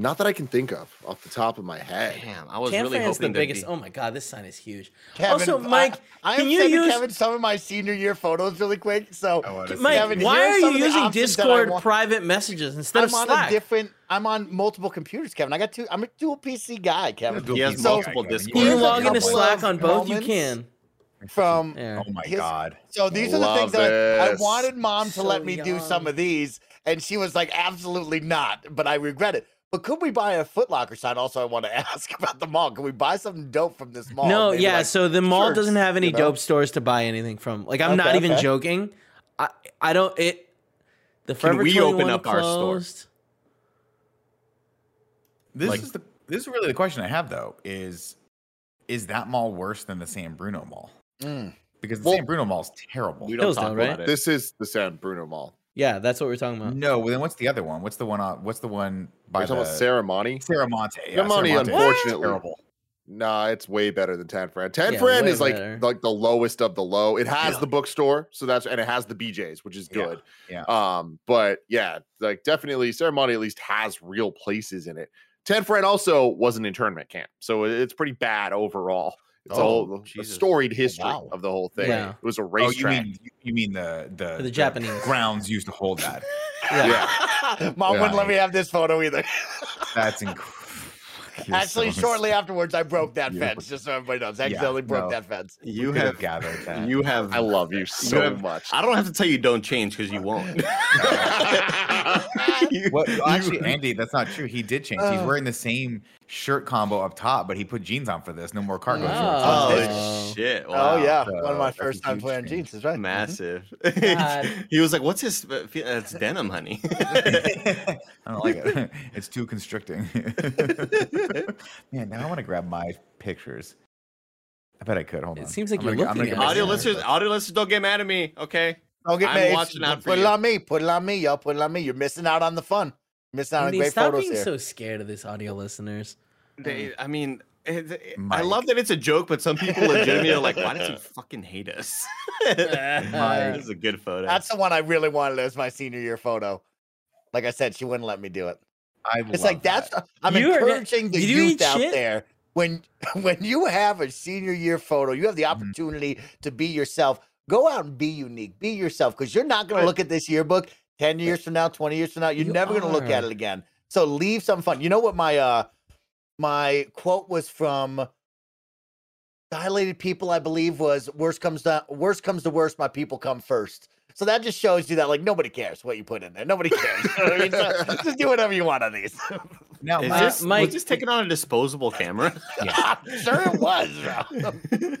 Speaker 2: Not that I can think of off the top of my head.
Speaker 4: Damn, I was
Speaker 3: Tan
Speaker 4: really
Speaker 3: Fran's
Speaker 4: hoping
Speaker 3: the biggest.
Speaker 4: be-
Speaker 3: Oh my god, this sign is huge.
Speaker 5: Kevin,
Speaker 3: Also,
Speaker 5: I-
Speaker 3: Mike,
Speaker 5: I,
Speaker 3: can
Speaker 5: am
Speaker 3: you
Speaker 5: sending
Speaker 3: use-
Speaker 5: Kevin some of my senior year photos really quick. So,
Speaker 1: I wanna see
Speaker 3: Mike,
Speaker 5: Kevin,
Speaker 3: why are you using
Speaker 5: options that I
Speaker 3: Discord private messages instead
Speaker 5: I'm
Speaker 3: of
Speaker 5: on
Speaker 3: Slack?
Speaker 5: a different. I'm on multiple computers, Kevin. I got two. I'm a dual PC guy, Kevin.
Speaker 1: Dual
Speaker 4: He has
Speaker 1: PC
Speaker 4: multiple
Speaker 1: guy, Kevin.
Speaker 4: Discord.
Speaker 3: Can you
Speaker 5: Here's a
Speaker 3: log into Slack on both? You can.
Speaker 5: From
Speaker 3: There.
Speaker 1: Oh my
Speaker 5: His-
Speaker 1: god.
Speaker 5: So these are the things
Speaker 2: Love
Speaker 5: that I, I wanted mom to
Speaker 3: So
Speaker 5: let me do some of these, and she was like, "Absolutely not," but I regret it. But could we buy a Footlocker sign? Also, I want to ask about the mall. Can we buy something dope from this mall?
Speaker 3: No,
Speaker 5: Maybe
Speaker 3: yeah.
Speaker 5: like
Speaker 3: so the mall
Speaker 5: shirts,
Speaker 3: doesn't have any
Speaker 5: you know?
Speaker 3: dope stores to buy anything from. Like I'm not even
Speaker 5: okay.
Speaker 3: joking. I I don't it. The
Speaker 4: Can
Speaker 3: Forever
Speaker 4: we
Speaker 3: 21
Speaker 4: open up our store?
Speaker 3: closed.
Speaker 1: This
Speaker 4: Like-
Speaker 1: is the this is really the question I have though is is that mall worse than the San Bruno Mall?
Speaker 5: Mm.
Speaker 1: Because the
Speaker 2: Well-
Speaker 1: San Bruno Mall is terrible.
Speaker 4: We don't
Speaker 3: Hillsdale,
Speaker 4: talk
Speaker 3: right?
Speaker 4: about it.
Speaker 2: This is the San Bruno Mall.
Speaker 3: Yeah, that's what we're talking about.
Speaker 1: No, well, then what's the other one? What's the one on what's the one by
Speaker 2: Are you talking
Speaker 1: the
Speaker 2: about Serramonte?
Speaker 1: Serramonte? Yeah,
Speaker 2: Serramonte,
Speaker 1: Serramonte is
Speaker 2: unfortunately,
Speaker 1: terrible.
Speaker 2: Nah, it's way better than Tan Fran. Tan
Speaker 3: Yeah,
Speaker 2: Fran
Speaker 3: way
Speaker 2: is like
Speaker 3: better.
Speaker 2: like the lowest of the low. It has
Speaker 1: Yeah.
Speaker 2: the bookstore, so that's and it has the BJ's, which is
Speaker 1: Yeah,
Speaker 2: good.
Speaker 1: yeah.
Speaker 2: Um, but yeah, like definitely Serramonte at least has real places in it. Tan Fran also was an internment camp, so it- it's pretty bad overall. It's
Speaker 1: Oh,
Speaker 2: a whole a storied oh, history
Speaker 5: wow.
Speaker 2: of the whole thing.
Speaker 3: Yeah.
Speaker 2: It was a
Speaker 1: Oh, you
Speaker 2: racetrack.
Speaker 1: mean you mean the the,
Speaker 3: the Japanese.
Speaker 1: grounds used to hold that?
Speaker 2: yeah.
Speaker 5: Mom
Speaker 2: Yeah.
Speaker 5: wouldn't let me have this photo either.
Speaker 1: That's incredible.
Speaker 5: Actually, shortly afterwards, I broke that
Speaker 1: You-
Speaker 5: fence. Just so everybody knows, I accidentally broke
Speaker 1: no.
Speaker 5: that fence.
Speaker 4: You have
Speaker 1: gathered that.
Speaker 4: You have.
Speaker 2: I love you so
Speaker 4: have-
Speaker 2: much.
Speaker 4: I don't have to tell you don't change because you won't. You-
Speaker 1: What, actually, Andy, that's not true. He did change. He's
Speaker 5: Oh.
Speaker 1: wearing the same shirt combo up top, but he put jeans on for this. No more cargo shorts.
Speaker 3: Oh.
Speaker 4: Oh
Speaker 3: Oh.
Speaker 4: shit!
Speaker 5: Oh yeah,
Speaker 1: So,
Speaker 5: one of my first time
Speaker 1: huge
Speaker 5: wearing
Speaker 1: change.
Speaker 5: jeans. Is right.
Speaker 4: Massive.
Speaker 3: God.
Speaker 4: he was like, "What's his? fe- It's denim, honey."
Speaker 1: I don't like it. It's too constricting. Man, now I want to grab my pictures. I bet I could. Hold on.
Speaker 3: It seems like
Speaker 1: I'm
Speaker 3: you're
Speaker 1: gonna get- I'm
Speaker 3: looking
Speaker 1: gonna
Speaker 3: at
Speaker 4: audio
Speaker 1: my-
Speaker 4: listeners, audio listeners, don't get mad at me, okay?
Speaker 5: Don't get
Speaker 4: I'm
Speaker 5: me.
Speaker 4: watching out for
Speaker 5: put
Speaker 4: you.
Speaker 5: it on me. Put it on me, y'all. Put it on me. You're missing out on the fun. Missing out on
Speaker 3: Andy,
Speaker 5: great
Speaker 3: stop
Speaker 5: photos
Speaker 3: being
Speaker 5: here.
Speaker 3: so scared of this audio listeners.
Speaker 4: They, mm. I mean, eh, it- it- eh, I
Speaker 1: Mike.
Speaker 4: love that it's a joke, but some people legitimately are like, "Why does he fucking hate us?" this is a good photo.
Speaker 5: That's the one I really wanted as my senior year photo. Like I said, she wouldn't let me do it.
Speaker 1: I
Speaker 5: It's
Speaker 1: love
Speaker 5: like that's
Speaker 1: that.
Speaker 5: I'm
Speaker 3: You are
Speaker 5: encouraging the
Speaker 3: Did you
Speaker 5: youth
Speaker 3: eat
Speaker 5: out
Speaker 3: shit?
Speaker 5: there. When when you have a senior year photo, you have the
Speaker 1: Mm-hmm.
Speaker 5: opportunity to be yourself. Go out and be unique. Be yourself because you're not going
Speaker 2: Right.
Speaker 5: to look at this yearbook 10 years from now, 20 years from now. You're
Speaker 3: You
Speaker 5: never going to look at it again. So leave some fun. You know what my uh my quote was from Dilated People, I believe, was worst comes down worst comes to worst, my people come first. So that just shows you that like nobody cares what you put in there. Nobody cares. I mean? So just do whatever you want on these.
Speaker 1: Now,
Speaker 4: Is
Speaker 1: my-
Speaker 4: this
Speaker 3: Mike-
Speaker 4: was this taken on a disposable camera?
Speaker 5: sure it was.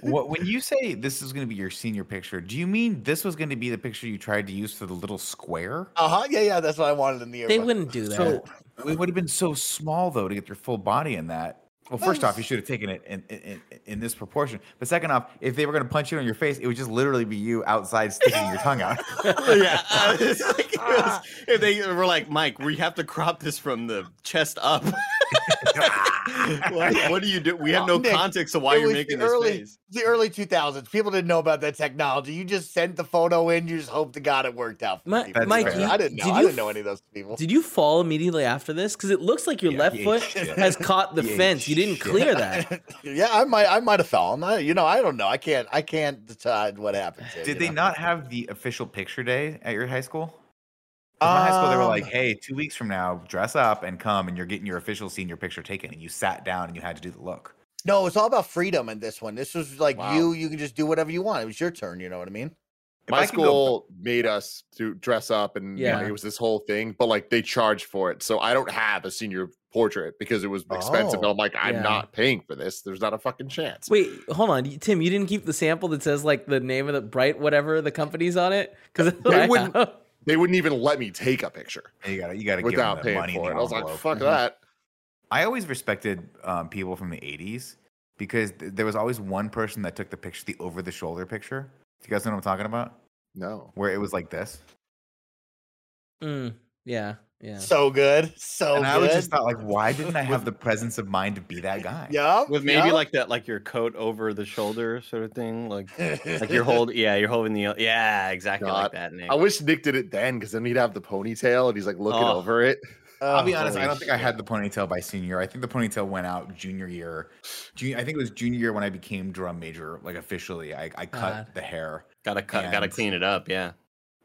Speaker 1: what, when you say this is going to be your senior picture, do you mean this was going to be the picture you tried to use for the little square?
Speaker 5: Uh-huh. Yeah, yeah, that's what I wanted in the air.
Speaker 3: They
Speaker 5: yearbook.
Speaker 3: wouldn't do that.
Speaker 1: So it would have been so small though to get your full body in that. Well, first off, you should have taken it in, in, in, this proportion. But second off, if they were going to punch you in your face, it would just literally be you outside sticking your tongue out.
Speaker 4: yeah. uh, like, was- if they were like, Mike, we have to crop this from the chest up. what, what do you do? We have oh, no
Speaker 5: Oh, Nick,
Speaker 4: context of why you're making
Speaker 5: the
Speaker 4: this
Speaker 5: early,
Speaker 4: face.
Speaker 5: the early 2000s. People didn't know about that technology. You just sent the photo in. You just hope to God it worked out. For
Speaker 3: Mi-
Speaker 5: people.
Speaker 3: Mike, you-
Speaker 5: I didn't know.
Speaker 3: did
Speaker 5: I didn't know any of those people.
Speaker 3: Did you fall immediately after this? Because it looks like your
Speaker 1: Yeah,
Speaker 3: left
Speaker 1: he
Speaker 3: foot
Speaker 1: shit.
Speaker 3: has caught the
Speaker 1: He
Speaker 3: fence. You didn't
Speaker 1: shit.
Speaker 3: clear that.
Speaker 5: yeah, I might. I might have fallen. I, you know, I don't know. I can't. I can't decide what happened. Here,
Speaker 1: Did they
Speaker 5: know?
Speaker 1: not have the official picture day at your high school? 'Cause my high school, they were like,
Speaker 5: Um,
Speaker 1: "Hey, two weeks from now, dress up and come, and you're getting your official senior picture taken." And you sat down and you had to do the look.
Speaker 5: No, it's all about freedom in this one. This was like
Speaker 2: Wow.
Speaker 5: you, you can just do whatever you want. It was your turn, you know what I mean?
Speaker 1: If
Speaker 2: My
Speaker 1: I could go-
Speaker 2: school made us to dress up, and yeah,
Speaker 3: Yeah.
Speaker 2: it was this whole thing. But like they charged for it, so I don't have a senior portrait because it was expensive.
Speaker 5: Oh,
Speaker 2: and I'm like, I'm
Speaker 3: yeah.
Speaker 2: not paying for this. There's not a fucking chance.
Speaker 3: Wait, hold on, Tim. You didn't keep the sample that says like the name of the bright whatever the company's on it because
Speaker 2: They wouldn't- They wouldn't even let me take a picture
Speaker 1: you got to you got to give
Speaker 2: without
Speaker 1: them
Speaker 2: paying
Speaker 1: money
Speaker 2: for it. I was like,
Speaker 1: envelope.
Speaker 2: fuck
Speaker 5: Mhm.
Speaker 2: that.
Speaker 1: I always respected um, people from the '80s because th- there was always one person that took the picture, the over the shoulder picture. Do you guys know what I'm talking about?
Speaker 2: No.
Speaker 1: Where it was like this.
Speaker 3: Mm, yeah, yeah.
Speaker 5: So good. So
Speaker 1: and
Speaker 5: good.
Speaker 1: I was just thought, like, why didn't I have the presence of mind to be that guy?
Speaker 5: yeah.
Speaker 4: With maybe like that, like your coat over the shoulder sort of thing, like like you're holding, yeah, you're holding the, yeah, exactly like that, Nick.
Speaker 2: I wish Nick did it then because then he'd have the ponytail and he's like looking
Speaker 4: Oh.
Speaker 2: over it.
Speaker 1: I'll be oh, honest. I don't think I had the ponytail by senior year. I think the ponytail went out junior year. Junior, I think it was junior year when I became drum major, like officially. I, I cut
Speaker 3: God.
Speaker 1: the hair.
Speaker 4: gotta cut, gotta clean it up, yeah.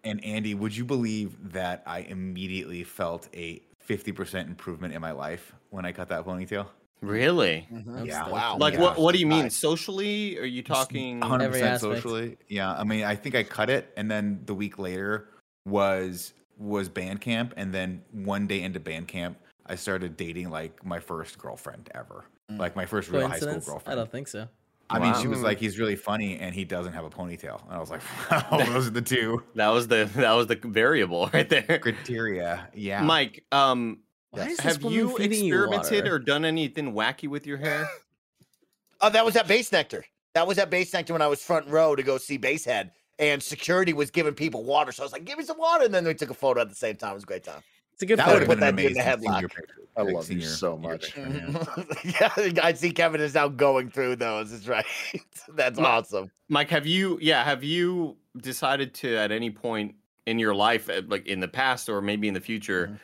Speaker 1: And Andy, would you believe that I immediately felt a 50% improvement in my life when I cut that ponytail?
Speaker 4: Really?
Speaker 3: I'm
Speaker 1: Yeah.
Speaker 5: Wow.
Speaker 4: Like
Speaker 1: yeah.
Speaker 4: what? What do you mean
Speaker 5: Nice.
Speaker 4: socially? Are you talking?
Speaker 1: 100%
Speaker 3: Every aspect.
Speaker 1: socially. Yeah. I mean, I think I cut it and then the week later was was band camp and then one day into band camp I started dating like my first girlfriend ever.
Speaker 5: Mm.
Speaker 1: Like my first real high school girlfriend.
Speaker 3: I don't think so.
Speaker 1: I mean, she was like, he's really funny and he doesn't have a ponytail. And I was like, wow, those are the two
Speaker 4: That was the that was the variable right there.
Speaker 1: criteria. Yeah.
Speaker 4: Mike, um,
Speaker 3: Why
Speaker 4: have you experimented
Speaker 3: water?
Speaker 4: or done anything wacky with your hair?
Speaker 5: Oh, that was at Bassnectar. That was at Bassnectar when I was front row to go see Basehead. And security was giving people water. So I was like, give me some water. And then we took a photo at the same time. It was a great time.
Speaker 3: It's a good
Speaker 1: that
Speaker 5: I
Speaker 1: would
Speaker 5: would
Speaker 1: have
Speaker 5: put
Speaker 1: been an
Speaker 5: that in the
Speaker 1: senior
Speaker 5: headlock.
Speaker 2: I love you so much.
Speaker 1: yeah.
Speaker 5: I see Kevin is now going through those. It's right. That's
Speaker 4: Ma-
Speaker 5: awesome.
Speaker 4: Mike, have you? Yeah, have you decided to at any point in your life, like in the past or maybe in the future,
Speaker 5: Mhm.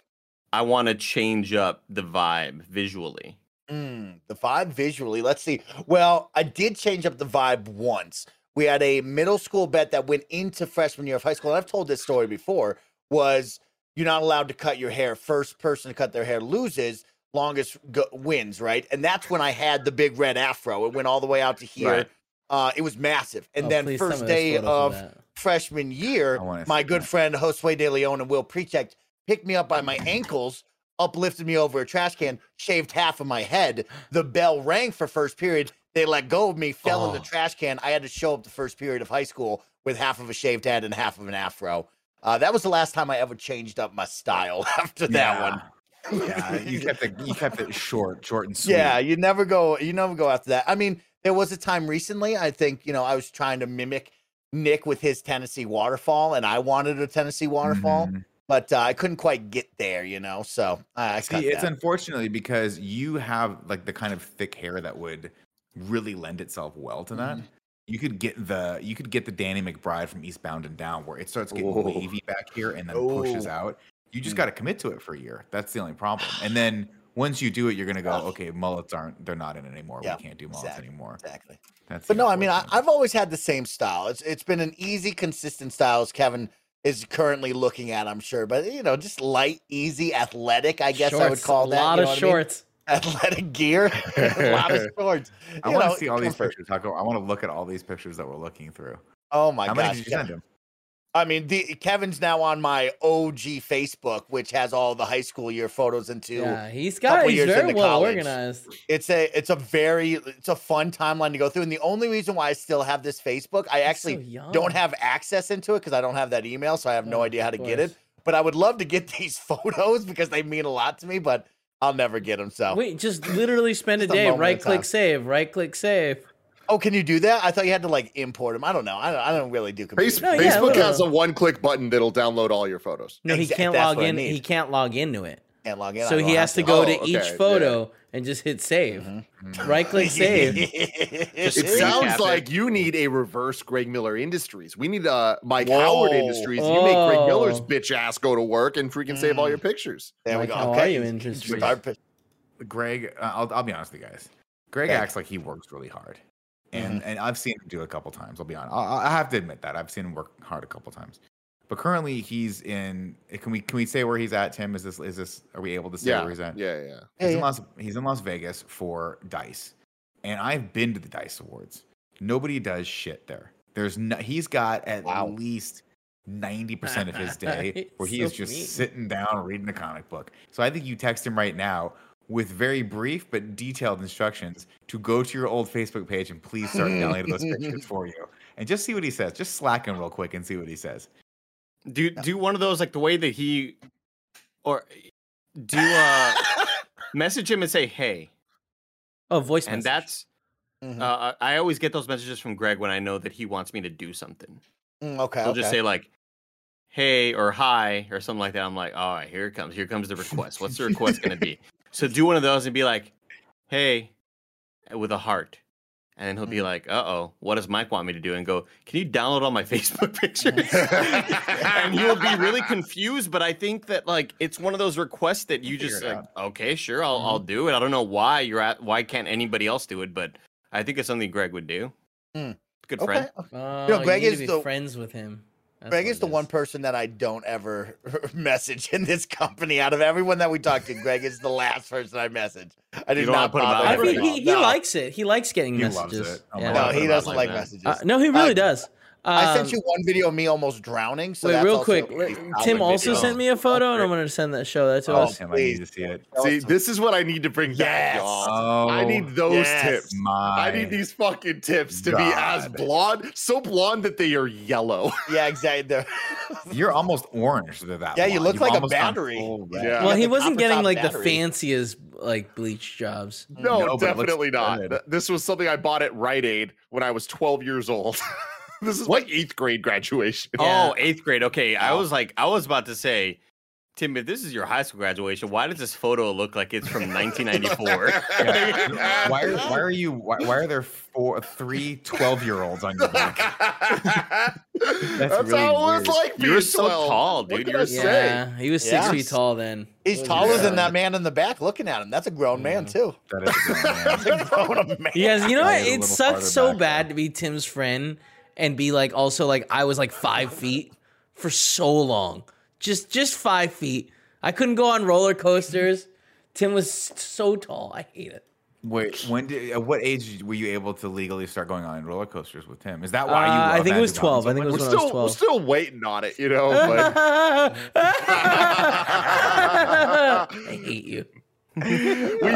Speaker 4: I want to change up the vibe visually?
Speaker 5: Mm, the vibe visually. Let's see. Well, I did change up the vibe once. We had a middle school bet that went into freshman year of high school. And I've told this story before. Was you're not allowed to cut your hair. First person to cut their hair loses. Longest go- wins, right? And that's when I had the big red afro. It went all the way out to here.
Speaker 1: Right.
Speaker 5: Uh, it was massive. And
Speaker 3: Oh,
Speaker 5: then
Speaker 3: please
Speaker 5: first day of freshman year, my good
Speaker 1: that.
Speaker 5: friend Josue De Leon and Will Precheck picked me up by my ankles, uplifted me over a trash can, shaved half of my head. The bell rang for first period. They let go of me, fell in the
Speaker 4: Oh.
Speaker 5: trash can. I had to show up the first period of high school with half of a shaved head and half of an afro. Uh, that was the last time I ever changed up my style after that one.
Speaker 1: yeah, you kept it. You kept it short, short and sweet.
Speaker 5: Yeah, you never go. You never go after that. I mean, there was a time recently. I think you know I was trying to mimic Nick with his Tennessee waterfall, and I wanted a Tennessee waterfall,
Speaker 1: Mhm.
Speaker 5: but uh, I couldn't quite get there. You know, so I, I
Speaker 1: See, it's
Speaker 5: that.
Speaker 1: unfortunately because you have like the kind of thick hair that would really lend itself well to that.
Speaker 5: Mhm.
Speaker 1: You could get the you could get the Danny McBride from Eastbound and Down where it starts getting
Speaker 2: Whoa.
Speaker 1: wavy back here and then pushes
Speaker 5: Oh.
Speaker 1: out. You just
Speaker 5: Mm.
Speaker 1: got to commit to it for a year. That's the only problem. And then once you do it, you're gonna go, okay, mullets aren't they're not in anymore.
Speaker 5: Yeah,
Speaker 1: we can't do mullets
Speaker 5: exactly.
Speaker 1: anymore.
Speaker 5: exactly.
Speaker 1: That's
Speaker 5: But no, I mean, I, I've always had the same style. It's it's been an easy, consistent style as Kevin is currently looking at. I'm sure, but you know, just light, easy, athletic. I guess I would call that.
Speaker 3: a lot
Speaker 5: you
Speaker 3: of
Speaker 5: shorts. I mean?
Speaker 3: Shorts.
Speaker 5: athletic gear, a lot of shorts.
Speaker 1: I want to see all these pictures. How go- I want to look at all these pictures that we're looking through.
Speaker 5: Oh my
Speaker 1: How many
Speaker 5: gosh!
Speaker 1: did you
Speaker 5: Ke-
Speaker 1: send him?
Speaker 5: I mean, the, Kevin's now on my OG Facebook, which has all the high school year photos into.
Speaker 3: Yeah, he's got.
Speaker 5: couple
Speaker 3: He's
Speaker 5: years
Speaker 3: very
Speaker 5: into
Speaker 3: well
Speaker 5: college.
Speaker 3: organized.
Speaker 5: It's a it's a very it's a fun timeline to go through, and the only reason why I still have this Facebook, I
Speaker 3: He's
Speaker 5: actually
Speaker 3: young.
Speaker 5: don't have access into it because I don't have that email, so I have no
Speaker 3: Oh,
Speaker 5: idea how to
Speaker 3: of
Speaker 5: get it. But I would love to get these photos because they mean a lot to me, but I'll never get them. So,
Speaker 3: Wait, just literally spend a
Speaker 5: Just a
Speaker 3: day.
Speaker 5: moment
Speaker 3: Right click save. Right click save.
Speaker 5: oh, can you do that? I thought you had to like import them. I don't know. I don't, I don't really do
Speaker 2: Face-
Speaker 5: computers.
Speaker 3: No, yeah,
Speaker 2: Facebook
Speaker 3: well,
Speaker 2: has a one-click button that'll download all your photos.
Speaker 3: No, he
Speaker 5: Exa-
Speaker 3: can't
Speaker 5: that's
Speaker 3: log in. He can't log into it.
Speaker 5: Can't log in.
Speaker 3: So he has to go
Speaker 2: Oh,
Speaker 3: to
Speaker 2: okay,
Speaker 3: each
Speaker 2: yeah.
Speaker 3: Photo and just hit save.
Speaker 5: Mhm.
Speaker 3: Right click save.
Speaker 2: It sounds
Speaker 4: cap it.
Speaker 2: like you need a reverse Greg Miller Industries. We need uh Mike Howard
Speaker 5: Whoa.
Speaker 2: Industries. You make Greg Miller's
Speaker 3: Oh.
Speaker 2: bitch ass go to work and freaking save all
Speaker 5: Mm.
Speaker 2: your pictures.
Speaker 5: There we go.
Speaker 3: how
Speaker 5: okay.
Speaker 3: are you,
Speaker 5: He's-
Speaker 3: Industries?
Speaker 5: he's our pi-
Speaker 1: Greg, uh, I'll, I'll be honest with you guys. Greg
Speaker 5: Okay.
Speaker 1: acts like he works really hard, and and I've seen him do it a couple times. I'll be honest. I, I have to admit that I've seen him work hard a couple times. But currently, he's in. Can we can we say where he's at, Tim? Is this is this? Are we able to say
Speaker 2: Yeah,
Speaker 1: where he's at?
Speaker 2: yeah, yeah.
Speaker 5: Yeah,
Speaker 1: He's in
Speaker 5: yeah.
Speaker 1: Las he's in Las Vegas for Dice, and I've been to the Dice Awards. Nobody does shit there. There's no. He's got at
Speaker 5: Wow.
Speaker 1: least ninety percent of his day where he
Speaker 3: So
Speaker 1: is just
Speaker 3: mean.
Speaker 1: sitting down reading a comic book. So I think you text him right now with very brief but detailed instructions to go to your old Facebook page and please start downloading those pictures for you, and just see what he says. Just slack him real quick and see what he says.
Speaker 4: Do do one of those like the way that he, or do uh message him and say hey,
Speaker 3: Oh, voice
Speaker 4: and
Speaker 3: message.
Speaker 4: that's.
Speaker 5: Mhm.
Speaker 4: Uh, I always get those messages from Greg when I know that he wants me to do something.
Speaker 5: Mm, okay.
Speaker 4: He'll
Speaker 5: okay.
Speaker 4: just say like, "Hey" or "Hi" or something like that. I'm like, "All right, here it comes. Here comes the request. What's the request gonna be?" So do one of those and be like, "Hey," with a heart, and then he'll be like, "Uh oh, what does Mike want me to do?" And go, "Can you download all my Facebook pictures?" and he will be really confused. But I think that like it's one of those requests that you
Speaker 1: Figure
Speaker 4: just
Speaker 1: it
Speaker 4: like, okay, sure, I'll I'll do it. I don't know why you're at. Why can't anybody else do it? But I think it's something Greg would do.
Speaker 5: Hmm.
Speaker 4: Good
Speaker 5: okay.
Speaker 4: friend.
Speaker 3: Oh,
Speaker 5: know, Greg
Speaker 3: you need
Speaker 5: is
Speaker 3: to be
Speaker 5: the-
Speaker 3: friends with him. That's
Speaker 5: Greg is
Speaker 3: it
Speaker 5: the one person that I don't ever message in this company. Out of everyone that we talk to, Greg is the last person I message. I do
Speaker 4: You don't put him
Speaker 5: bother
Speaker 4: out
Speaker 3: I
Speaker 4: there
Speaker 5: him
Speaker 3: think
Speaker 5: at
Speaker 3: he, he
Speaker 5: No.
Speaker 3: likes it. He likes getting
Speaker 1: He loves
Speaker 3: messages.
Speaker 1: it.
Speaker 3: Yeah.
Speaker 5: No, he doesn't
Speaker 4: like
Speaker 5: like messages.
Speaker 3: Uh, no, he really
Speaker 5: Uh,
Speaker 3: does.
Speaker 5: I sent
Speaker 3: Um,
Speaker 5: you one video of me almost drowning. So
Speaker 3: wait,
Speaker 5: that's
Speaker 3: real
Speaker 5: also
Speaker 3: quick.
Speaker 5: a
Speaker 3: let-
Speaker 5: pretty solid
Speaker 3: Tim also
Speaker 5: video.
Speaker 3: sent me a photo, and I'm going to send that show that to
Speaker 5: Oh,
Speaker 3: us.
Speaker 1: Tim, I need to see it.
Speaker 2: See, this is what I need to bring back,
Speaker 5: Yes.
Speaker 2: y'all.
Speaker 1: Oh,
Speaker 2: I need those
Speaker 5: yes.
Speaker 2: tips.
Speaker 1: My,
Speaker 2: I need these fucking tips to be as blonde, so blonde that they are yellow.
Speaker 5: Yeah, exactly.
Speaker 1: You're almost orange. They're that.
Speaker 5: Yeah, you
Speaker 1: blonde.
Speaker 5: look
Speaker 1: You've
Speaker 5: like a
Speaker 1: almost gone
Speaker 5: battery.
Speaker 1: full.
Speaker 2: Yeah.
Speaker 3: Well, he
Speaker 5: the
Speaker 3: wasn't getting
Speaker 5: top
Speaker 3: like the fanciest like bleach jobs.
Speaker 2: No,
Speaker 1: No, but it looks
Speaker 2: definitely not.
Speaker 1: good.
Speaker 2: This was something I bought at Rite Aid when I was 12 years old. this is my eighth grade graduation.
Speaker 3: Oh, yeah.
Speaker 4: Oh, eighth grade. Okay. I was like, I was about to say, Tim, if this is your high school graduation, why does this photo look like it's from 1994?
Speaker 1: Yeah. why, are, why are you? Why, why are there four, three 12 year olds on your back?
Speaker 2: That's,
Speaker 1: really
Speaker 2: how it was
Speaker 1: weird.
Speaker 2: like
Speaker 4: You were
Speaker 2: being
Speaker 4: so
Speaker 2: 12.
Speaker 4: tall, dude. You
Speaker 2: I
Speaker 4: were-
Speaker 2: say?
Speaker 3: Yeah, he was six
Speaker 5: Yeah.
Speaker 3: feet tall then.
Speaker 5: He's taller
Speaker 3: he
Speaker 5: than that man in the back looking at him. That's a grown man too.
Speaker 1: That is a grown man.
Speaker 5: That's a grown man.
Speaker 3: You you know what? It
Speaker 1: little
Speaker 3: sucks so
Speaker 1: back,
Speaker 3: bad
Speaker 1: though.
Speaker 3: to be Tim's friend and be like also like I was like five feet for so long. Just just five feet. I couldn't go on roller coasters. Tim was so tall. I hate it.
Speaker 1: Wait, when did? At what age were you able to legally start going on roller coasters with Tim? Is that why you?
Speaker 3: Uh, I think it was
Speaker 1: Magic Mountain
Speaker 3: 12. I think it
Speaker 1: so
Speaker 2: We're
Speaker 3: was
Speaker 1: much?
Speaker 3: when I was
Speaker 2: still, we're still waiting on it, you know. But
Speaker 3: I hate you.
Speaker 2: we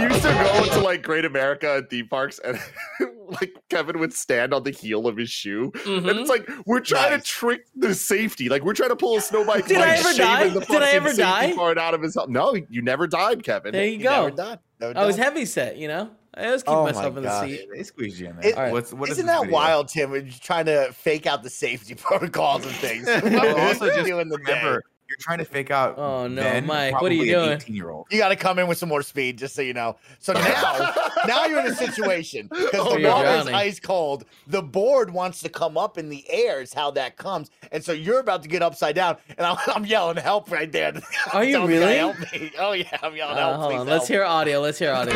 Speaker 2: used to go to like Great America at theme parks, and like Kevin would stand on the heel of his shoe, and
Speaker 3: Mhm.
Speaker 2: it's like we're trying
Speaker 5: Nice.
Speaker 2: to trick the safety. Like we're trying to pull a snow bike.
Speaker 3: Did
Speaker 2: by
Speaker 3: I ever die?
Speaker 2: The
Speaker 3: Did I ever die?
Speaker 2: Part out of his helmet. No, you never died, Kevin.
Speaker 3: There you
Speaker 5: He never
Speaker 3: go.
Speaker 5: died. Never
Speaker 3: I was heavy set, you know? I always keep
Speaker 5: Oh my
Speaker 3: myself in the
Speaker 5: God.
Speaker 3: seat.
Speaker 1: They squeeze you in there.
Speaker 5: It-
Speaker 3: Alright.
Speaker 1: What's what is
Speaker 5: Isn't
Speaker 1: this
Speaker 5: that
Speaker 1: video?
Speaker 5: wild, Tim? We're trying to fake out the safety protocols and things.
Speaker 1: Also, just
Speaker 5: doing the day?
Speaker 1: remember, you're trying to fake out.
Speaker 3: Oh, no,
Speaker 1: Ben,
Speaker 3: Mike, what are you doing?
Speaker 1: An 18 year old.
Speaker 5: You got to come in with some more speed, just so you know. So now, now you're in a situation because
Speaker 2: Oh,
Speaker 5: the
Speaker 3: you're
Speaker 5: water is ice cold. The board wants to come up in the air. Is how that comes, and so you're about to get upside down, and I'm, I'm yelling help right there.
Speaker 3: Are you
Speaker 5: Telling the
Speaker 3: really?
Speaker 5: Help me! Oh yeah, I'm yelling
Speaker 3: Uh,
Speaker 5: help.
Speaker 3: hold
Speaker 5: please
Speaker 3: on, let's hear audio. Let's hear audio.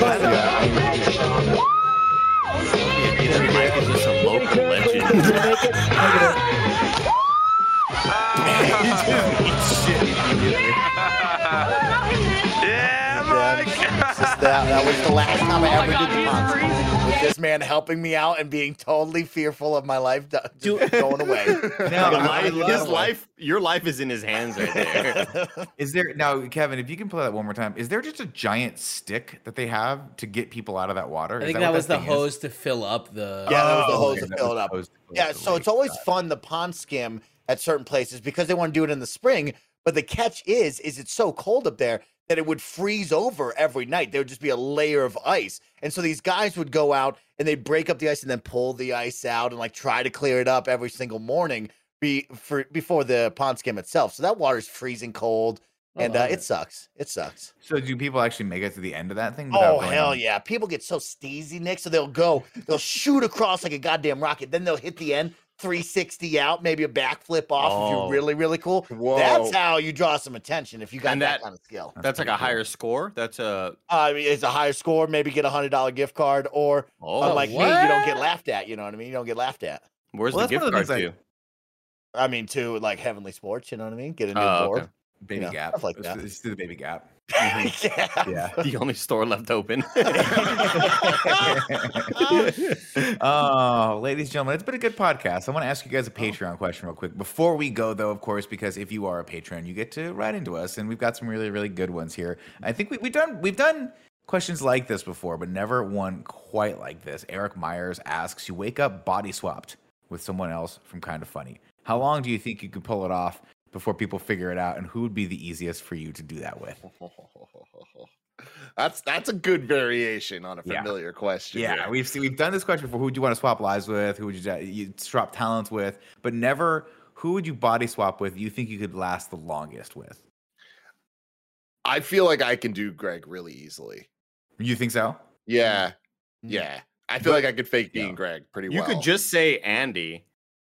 Speaker 4: Ethan Mike is just a local legend.
Speaker 5: Yeah, it's just that, that was the last time I ever did the podcast. With this man helping me out and being totally fearful of my life do- just going away.
Speaker 1: No, I love
Speaker 4: his life, your life is in his hands right there.
Speaker 1: Is there now, Kevin? If you can play that one more time, is there just a giant stick that they have to get people out of that water?
Speaker 3: I
Speaker 1: Is
Speaker 3: think
Speaker 1: what
Speaker 3: that was the
Speaker 1: thing is?
Speaker 3: hose to fill up the.
Speaker 5: Yeah, that was the
Speaker 1: Oh,
Speaker 5: hose
Speaker 1: okay,
Speaker 5: to fill it up.
Speaker 1: the hose to fill
Speaker 5: Yeah, so it's always fun the pond skim at certain places because they want to do it in the spring. But the catch is, is it's so cold up there that it would freeze over every night. There would just be a layer of ice, and so these guys would go out and they'd break up the ice and then pull the ice out and like try to clear it up every single morning be for before the pond skim itself. So that water's freezing cold,
Speaker 3: I
Speaker 5: and uh, it
Speaker 3: it.
Speaker 5: sucks. It sucks.
Speaker 1: So do people actually make it to the end of that thing?
Speaker 5: Oh hell
Speaker 1: on?
Speaker 5: yeah! People get so steezy, Nick. So they'll go, they'll shoot across like a goddamn rocket. Then they'll hit the end, 360 out, maybe a backflip off if
Speaker 4: Oh.
Speaker 5: you're really, really cool.
Speaker 2: Whoa.
Speaker 5: That's how you draw some attention if you got that,
Speaker 4: that-
Speaker 5: kind of skill.
Speaker 4: That's like a
Speaker 1: cool.
Speaker 4: higher score. That's a uh,
Speaker 5: I mean, it's a higher score, maybe get a hundred dollar gift card, or uh,
Speaker 4: oh.
Speaker 5: unlike me, you don't get laughed at. You know what I mean? You don't get laughed at.
Speaker 4: Where's
Speaker 1: Well,
Speaker 4: the gift card
Speaker 1: things
Speaker 4: to?
Speaker 5: I mean, to like Heavenly Sports. You know what I mean? Get a new
Speaker 4: Oh,
Speaker 5: board.
Speaker 4: okay.
Speaker 1: Baby
Speaker 5: know,
Speaker 1: Gap.
Speaker 5: stuff like
Speaker 1: Let's,
Speaker 5: that.
Speaker 1: let's do the Baby Gap. Mm-hmm.
Speaker 5: yeah.
Speaker 1: Yeah.
Speaker 4: The only store left open.
Speaker 1: oh, ladies and gentlemen, it's been a good podcast. I want to ask you guys a oh. Patreon question real quick. Before we go, though, of course, because if you are a patron, you get to write into us, and we've got some really, really good ones here. I think we, we've done we've done questions like this before, but never one quite like this. Eric Myers asks, "You wake up body swapped with someone else from Kind of Funny. How long do you think you could pull it off before people figure it out, and who would be the easiest for you to do that with?"
Speaker 2: That's that's a good variation on a
Speaker 1: Yeah.
Speaker 2: familiar question.
Speaker 1: Yeah,
Speaker 2: here.
Speaker 1: we've seen, we've done this question before. Who would you want to swap lives with? Who would you, you swap talents with? But never who would you body swap with? You think you could last the longest with?
Speaker 2: I feel like I can do Greg really easily.
Speaker 1: You think so?
Speaker 2: Yeah,
Speaker 5: Mm.
Speaker 2: yeah. I feel like I could fake being
Speaker 1: yeah.
Speaker 2: Greg pretty well.
Speaker 4: you could just say Andy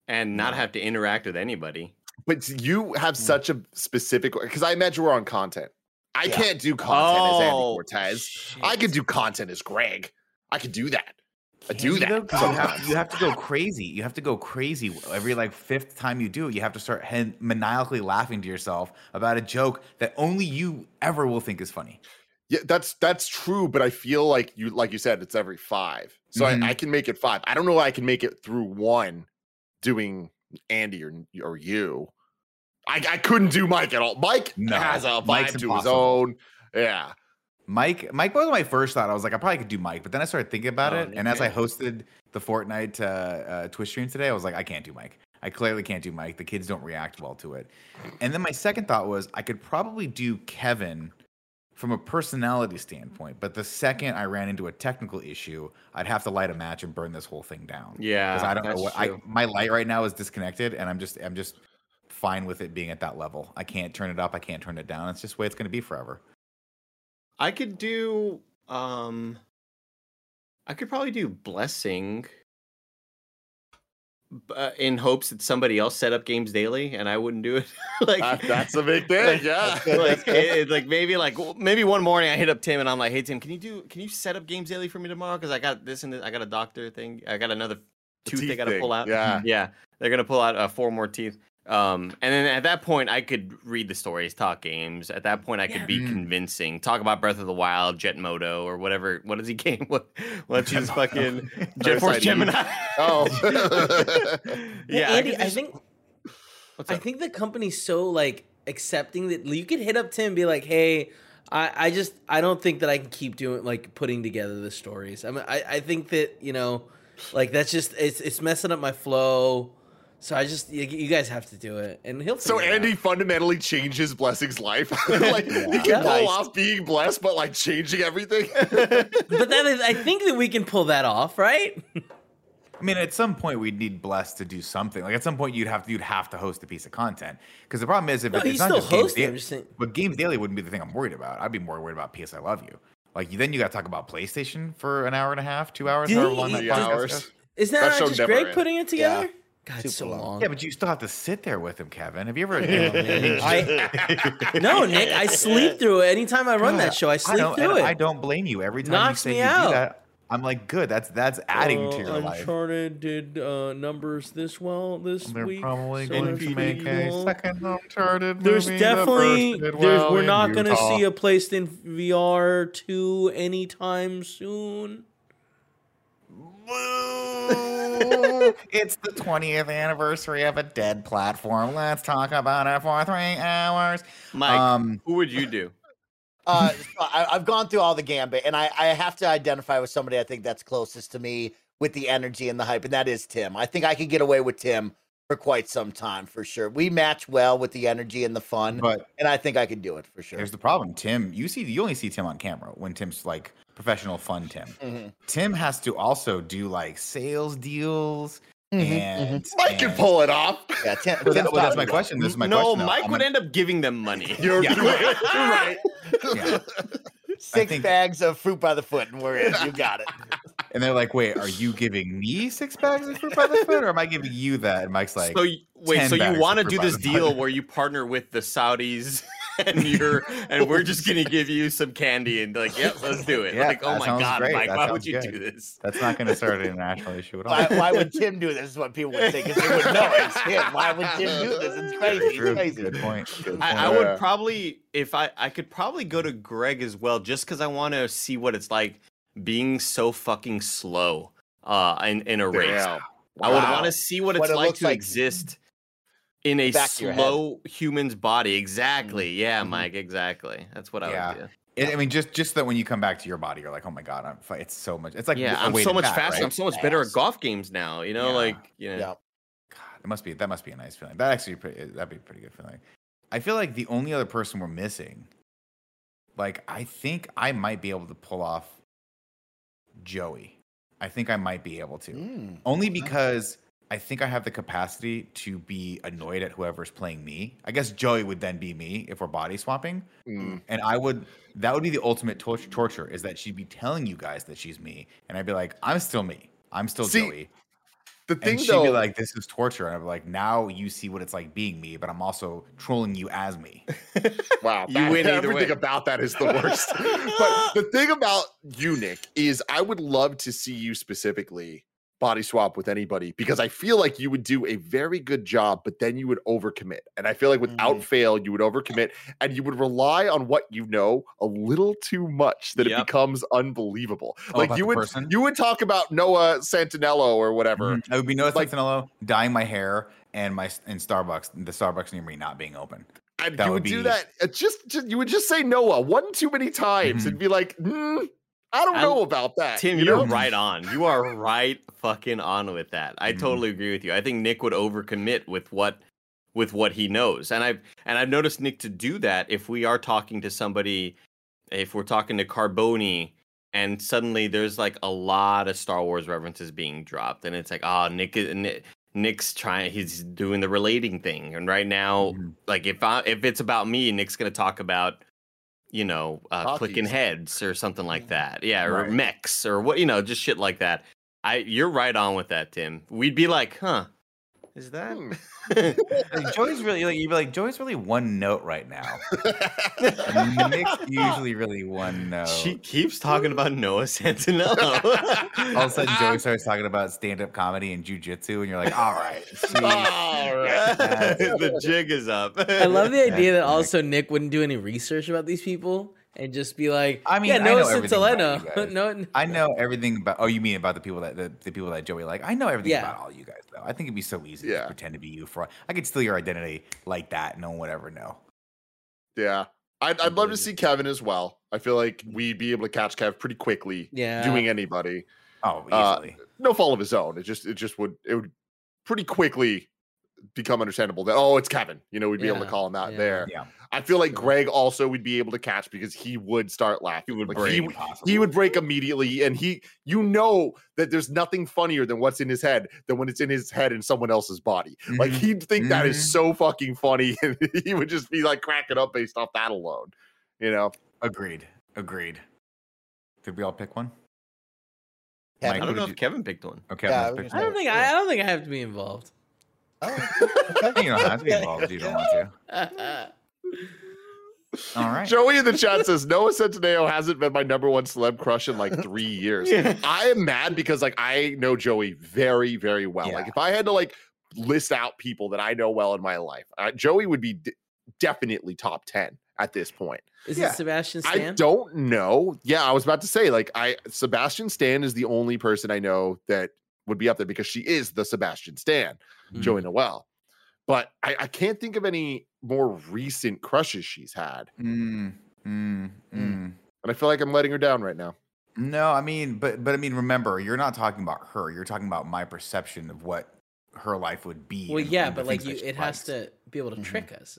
Speaker 4: and not
Speaker 1: No.
Speaker 4: have to interact with anybody.
Speaker 2: But you have such a specific because I imagine we're on content. I
Speaker 5: Yeah.
Speaker 2: can't do content as Andy
Speaker 4: Oh,
Speaker 2: Cortez. I could do content as Greg. I could do that. I do
Speaker 1: Can you
Speaker 2: that?
Speaker 1: 'Cause You have, you have to go crazy. You have to go crazy every like fifth time you do it. You have to start hen- maniacally laughing to yourself about a joke that only you ever will think is funny.
Speaker 2: Yeah, that's that's true, but I feel like you like you said, it's every five. So
Speaker 1: Mhm.
Speaker 2: I, I can make it five. I don't know why I can make it through one doing Andy or or you. I, I couldn't do Mike at all. Mike
Speaker 1: No,
Speaker 2: has a
Speaker 1: Mike's
Speaker 2: vibe to his own. Yeah.
Speaker 1: Mike, Mike was my first thought. I was like, I probably could do Mike, but then I started thinking about
Speaker 4: Oh,
Speaker 1: it, and as I hosted the Fortnite uh, uh, Twitch stream today, I was like, I can't do Mike. I clearly can't do Mike. The kids don't react well to it. And then my second thought was, I could probably do Kevin from a personality standpoint, but the second I ran into a technical issue, I'd have to light a match and burn this whole thing down.
Speaker 4: Yeah,
Speaker 1: because I don't know what I my light right now is disconnected, and I'm just I'm just fine with it being at that level. I can't turn it up. I can't turn it down. It's just the way it's going to be forever.
Speaker 4: I could do um I could probably do blessing uh, in hopes that somebody else set up games daily and I wouldn't do it. like
Speaker 2: That- that's a big thing.
Speaker 4: like-
Speaker 2: Yeah.
Speaker 4: like, it- it's like maybe like maybe one morning I hit up Tim and I'm like, "Hey Tim, can you do can you set up games daily for me tomorrow cuz I got this and this, I got a doctor thing. I got another tooth they got to pull out."
Speaker 2: yeah.
Speaker 4: Yeah. They're going to pull out uh, four more teeth. Um, and then at that point, I could read the stories, talk games. At that point, I could be
Speaker 1: Mm.
Speaker 4: convincing, talk about Breath of the Wild, Jet Moto, or whatever. What is he game? What? What's his fucking Jet Force Gemini?
Speaker 2: Oh.
Speaker 4: yeah.
Speaker 3: Andy, I,
Speaker 4: just-
Speaker 3: think
Speaker 4: What's
Speaker 3: I think the company's so like accepting that you could hit up Tim and be like, "Hey, I, I just I don't think that I can keep doing like putting together the stories. I mean, I, I think that you know, like that's just it's it's messing up my flow. So I just you, you guys have to do it, and he'll.
Speaker 2: So
Speaker 3: figure it
Speaker 2: Andy
Speaker 3: out.
Speaker 2: fundamentally changes Blessing's life. like he can
Speaker 3: Yeah.
Speaker 2: pull
Speaker 5: Nice.
Speaker 2: off being blessed, but like changing everything.
Speaker 3: but that is, I think that we can pull that off, right?
Speaker 1: I mean, at some point we'd need Bless to do something. Like at some point you'd have to you'd have to host a piece of content. Because the problem is if
Speaker 3: No, he's
Speaker 1: it's not
Speaker 3: still
Speaker 1: just Games
Speaker 3: hosting,
Speaker 1: Daily,
Speaker 3: saying-
Speaker 1: but Games Daily wouldn't be the thing I'm worried about. I'd be more worried about PS I Love You. Like then you got to talk about PlayStation for an hour and a half, two hours,
Speaker 3: Did
Speaker 1: however long that
Speaker 2: Three
Speaker 1: podcast
Speaker 2: hours.
Speaker 3: Is that
Speaker 2: That
Speaker 3: not just Greg
Speaker 2: ends.
Speaker 3: putting it together?
Speaker 5: Yeah.
Speaker 3: God, it's so
Speaker 5: long.
Speaker 3: long.
Speaker 1: Yeah, but you still have to sit there with him, Kevin. Have you ever?
Speaker 3: I no, Nick. I sleep through it anytime I run that show. I sleep
Speaker 1: don't,
Speaker 3: through it.
Speaker 1: I don't blame you. Every time
Speaker 3: Knocks
Speaker 1: you say you
Speaker 3: out.
Speaker 1: do that, I'm like, good. That's that's adding to
Speaker 3: Uh,
Speaker 1: your life.
Speaker 3: Uncharted did uh, numbers this well this
Speaker 1: They're
Speaker 3: week.
Speaker 1: probably
Speaker 3: so
Speaker 1: going to make a second Uncharted
Speaker 3: There's
Speaker 1: movie.
Speaker 3: Definitely there's
Speaker 1: well
Speaker 3: we're not going to see a PlayStation VR 2 anytime soon.
Speaker 1: Boo! it's the 20th anniversary of a dead platform. Let's talk about it for three hours.
Speaker 4: Mike,
Speaker 1: Um,
Speaker 4: who would you do?
Speaker 5: Uh, so I, I've gone through all the gambit, and I, I have to identify with somebody I think that's closest to me with the energy and the hype, and that is Tim. I think I could get away with Tim for quite some time for sure. We match well with the energy and the fun,
Speaker 1: but
Speaker 5: and I think I could do it for sure.
Speaker 1: here's the problem, Tim. You see, you only see Tim on camera when Tim's like professional fun. Tim.
Speaker 5: Mhm.
Speaker 1: Tim has to also do like sales deals
Speaker 5: Mhm,
Speaker 1: and
Speaker 2: Mike can pull it off.
Speaker 5: Yeah, Tim,
Speaker 1: Well, that- well, that's my question. This is my
Speaker 4: no,
Speaker 1: question. though.
Speaker 4: Mike
Speaker 1: I'm
Speaker 4: would
Speaker 1: gonna-
Speaker 4: end up giving them money.
Speaker 2: You're,
Speaker 1: Yeah.
Speaker 2: right. You're right.
Speaker 1: Yeah.
Speaker 5: Six
Speaker 1: think-
Speaker 5: bags of fruit by the foot, and we're in. You got it.
Speaker 1: And they're like, "Wait, are you giving me six bags of fruit by the foot, or am I giving you that?" And Mike's like,
Speaker 4: so wait, so you want to do this deal
Speaker 1: foot.
Speaker 4: where you partner with the Saudis and you're and we're just gonna give you some candy and like, yep, let's do it.
Speaker 1: Yeah,
Speaker 4: like, oh my god,
Speaker 1: great.
Speaker 4: Mike,
Speaker 1: That
Speaker 4: why would you
Speaker 1: good.
Speaker 4: do this?
Speaker 1: That's not going to start an international issue at all.
Speaker 5: Why, why would Tim do this? Is what people would think because They would know it's him. Why would Tim do this? It's crazy. It's crazy.
Speaker 1: Good point. Good
Speaker 4: I,
Speaker 1: point.
Speaker 4: I would
Speaker 2: Yeah.
Speaker 4: probably if I I could probably go to Greg as well, just because I want to see what it's like being so fucking slow uh in, in a race.
Speaker 2: Damn.
Speaker 4: I would want to see what,
Speaker 5: What
Speaker 4: it's
Speaker 5: it
Speaker 4: like to
Speaker 5: like
Speaker 4: exist in a
Speaker 5: back of your head.
Speaker 4: slow human's body. Exactly. Yeah,
Speaker 5: Mhm.
Speaker 4: Mike. Exactly. That's what I
Speaker 1: Yeah.
Speaker 4: would do.
Speaker 1: It- I mean, just just that when you come back to your body, you're like, oh my god, I'm. It's so much. It's like
Speaker 4: yeah, I'm so much
Speaker 1: bat,
Speaker 4: faster.
Speaker 1: right?
Speaker 4: I'm so much better at golf games now. You know,
Speaker 1: Yeah.
Speaker 4: like you know.
Speaker 5: Yeah.
Speaker 1: God, it must be that must be a nice feeling. That actually pretty, that'd be a pretty good feeling. I feel like the only other person we're missing, like I think I might be able to pull off Joey. I think I might be able to.
Speaker 5: Mm.
Speaker 1: Only because I think I have the capacity to be annoyed at whoever's playing me. I guess Joey would then be me if we're body swapping.
Speaker 2: Mm.
Speaker 1: And I would that would be the ultimate tor- torture is that she'd be telling you guys that she's me and I'd be like, I'm still me. I'm still
Speaker 2: See,
Speaker 1: Joey.
Speaker 2: The
Speaker 1: And
Speaker 2: thing
Speaker 1: she'd
Speaker 2: though,
Speaker 1: be like, "This is torture," and I'd be like, "Now you see what it's like being me, but I'm also trolling you as me."
Speaker 2: Wow,
Speaker 4: You win either
Speaker 2: everything
Speaker 4: way.
Speaker 2: about that is the worst. but the thing about you, Nick, is I would love to see you specifically body swap with anybody because I feel like you would do a very good job, but then you would overcommit. And I feel like without
Speaker 5: Mhm.
Speaker 2: fail, you would overcommit and you would rely on what you know a little too much that it becomes unbelievable.
Speaker 1: Oh,
Speaker 2: like you would
Speaker 1: person?
Speaker 2: you would talk about Noah Centineo or whatever.
Speaker 1: Mhm. I would be Noah
Speaker 2: Like-
Speaker 1: Centineo dyeing my hair and my in Starbucks, the Starbucks near me not being open.
Speaker 2: And
Speaker 1: That
Speaker 2: you
Speaker 1: would
Speaker 2: would do
Speaker 1: be-
Speaker 2: that. uh, Just, just you would just say Noah one too many times
Speaker 1: Mhm.
Speaker 2: and be like, "Mm, I don't
Speaker 4: I-
Speaker 2: know about that.
Speaker 4: Tim,
Speaker 2: you
Speaker 4: you're
Speaker 2: know?
Speaker 4: right on. You are right fucking on with that. I
Speaker 1: Mhm.
Speaker 4: totally agree with you. I think Nick would overcommit with what with what he knows. And I've and I've noticed Nick to do that if we are talking to somebody if we're talking to Carboni and suddenly there's like a lot of Star Wars references being dropped and it's like, oh, Nick is Nick, Nick's trying he's doing the relating thing. And right now,
Speaker 1: Mhm.
Speaker 4: like if I if it's about me, Nick's gonna talk about you know, uh, clicking heads or something like that. Yeah, or
Speaker 1: Right.
Speaker 4: mechs or what, you know, just shit like that. I you're right on with that, Tim. We'd be like, huh, is that?
Speaker 2: Hmm.
Speaker 1: Like, Joey's really like you'd be like Joey's really one note right now. And Nick's usually really one note.
Speaker 4: she keeps talking about Noah Centineo.
Speaker 1: All of a sudden, Joey starts talking about stand-up comedy and jujitsu, and you're like, "All right, see,
Speaker 2: All right.
Speaker 4: the jig is up.
Speaker 3: I love the idea that also Nick wouldn't do any research about these people and just be like,
Speaker 1: I mean,
Speaker 3: yeah,
Speaker 1: I
Speaker 3: no,
Speaker 1: know everything about you
Speaker 3: no,
Speaker 1: I know everything about. Oh, you mean about the people that the, the people that Joey like? I know everything
Speaker 3: Yeah.
Speaker 1: about all you guys, though. I think it'd be so easy
Speaker 2: Yeah.
Speaker 1: to pretend to be you for. I could steal your identity like that. No one would ever know.
Speaker 2: Yeah. I'd, I'd love to see Kevin as well. I feel like we'd be able to catch Kev pretty quickly
Speaker 3: yeah.
Speaker 2: doing anybody.
Speaker 1: Oh,
Speaker 2: Uh,
Speaker 1: easily.
Speaker 2: No fault of his own. It just it just would it would pretty quickly become understandable that oh it's Kevin. You know, we'd be able to call him out
Speaker 3: yeah.
Speaker 2: there.
Speaker 1: yeah,
Speaker 2: I feel like Greg also would be able to catch because he would start laughing.
Speaker 4: He would
Speaker 2: Like,
Speaker 4: break.
Speaker 2: He, he would break immediately, and he, you know, that there's nothing funnier than what's in his head than when it's in his head in someone else's body. Like
Speaker 1: Mhm.
Speaker 2: he'd think that
Speaker 1: Mhm.
Speaker 2: is so fucking funny, and he would just be like cracking up based off that alone. You know,
Speaker 1: Agreed. Agreed. Did we all pick one?
Speaker 5: Yeah,
Speaker 1: Mike,
Speaker 4: I don't
Speaker 1: did
Speaker 4: know
Speaker 1: you-
Speaker 4: if Kevin picked one.
Speaker 1: Okay,
Speaker 5: Yeah, I
Speaker 1: pick
Speaker 5: gonna
Speaker 3: I
Speaker 1: one.
Speaker 3: don't think I, I don't think I have to be involved.
Speaker 5: Oh, okay.
Speaker 1: You don't have to be involved if you don't want to. All right.
Speaker 2: Joey in the chat says Noah Centineo hasn't been my number one celeb crush in like three years. I am mad because like I know Joey very, very well. Like if I had to like list out people that I know well in my life, uh, Joey would be d- definitely top ten at this point.
Speaker 3: Is
Speaker 1: Yeah.
Speaker 3: it Sebastian Stan?
Speaker 2: I don't know. Yeah, I was about to say like I Sebastian Stan is the only person I know that would be up there because she is the Sebastian Stan,
Speaker 3: Mm.
Speaker 2: Joey Noelle. But I, I can't think of any more recent crushes she's had,
Speaker 1: Mm, mm, mm.
Speaker 2: and I feel like I'm letting her down right now.
Speaker 1: No, I mean, but but I mean, remember, you're not talking about her. You're talking about my perception of what her life would be.
Speaker 3: Well,
Speaker 1: and-
Speaker 3: yeah,
Speaker 1: and
Speaker 3: but like you,
Speaker 1: that she
Speaker 3: it has to be able to
Speaker 1: Mhm.
Speaker 3: trick us.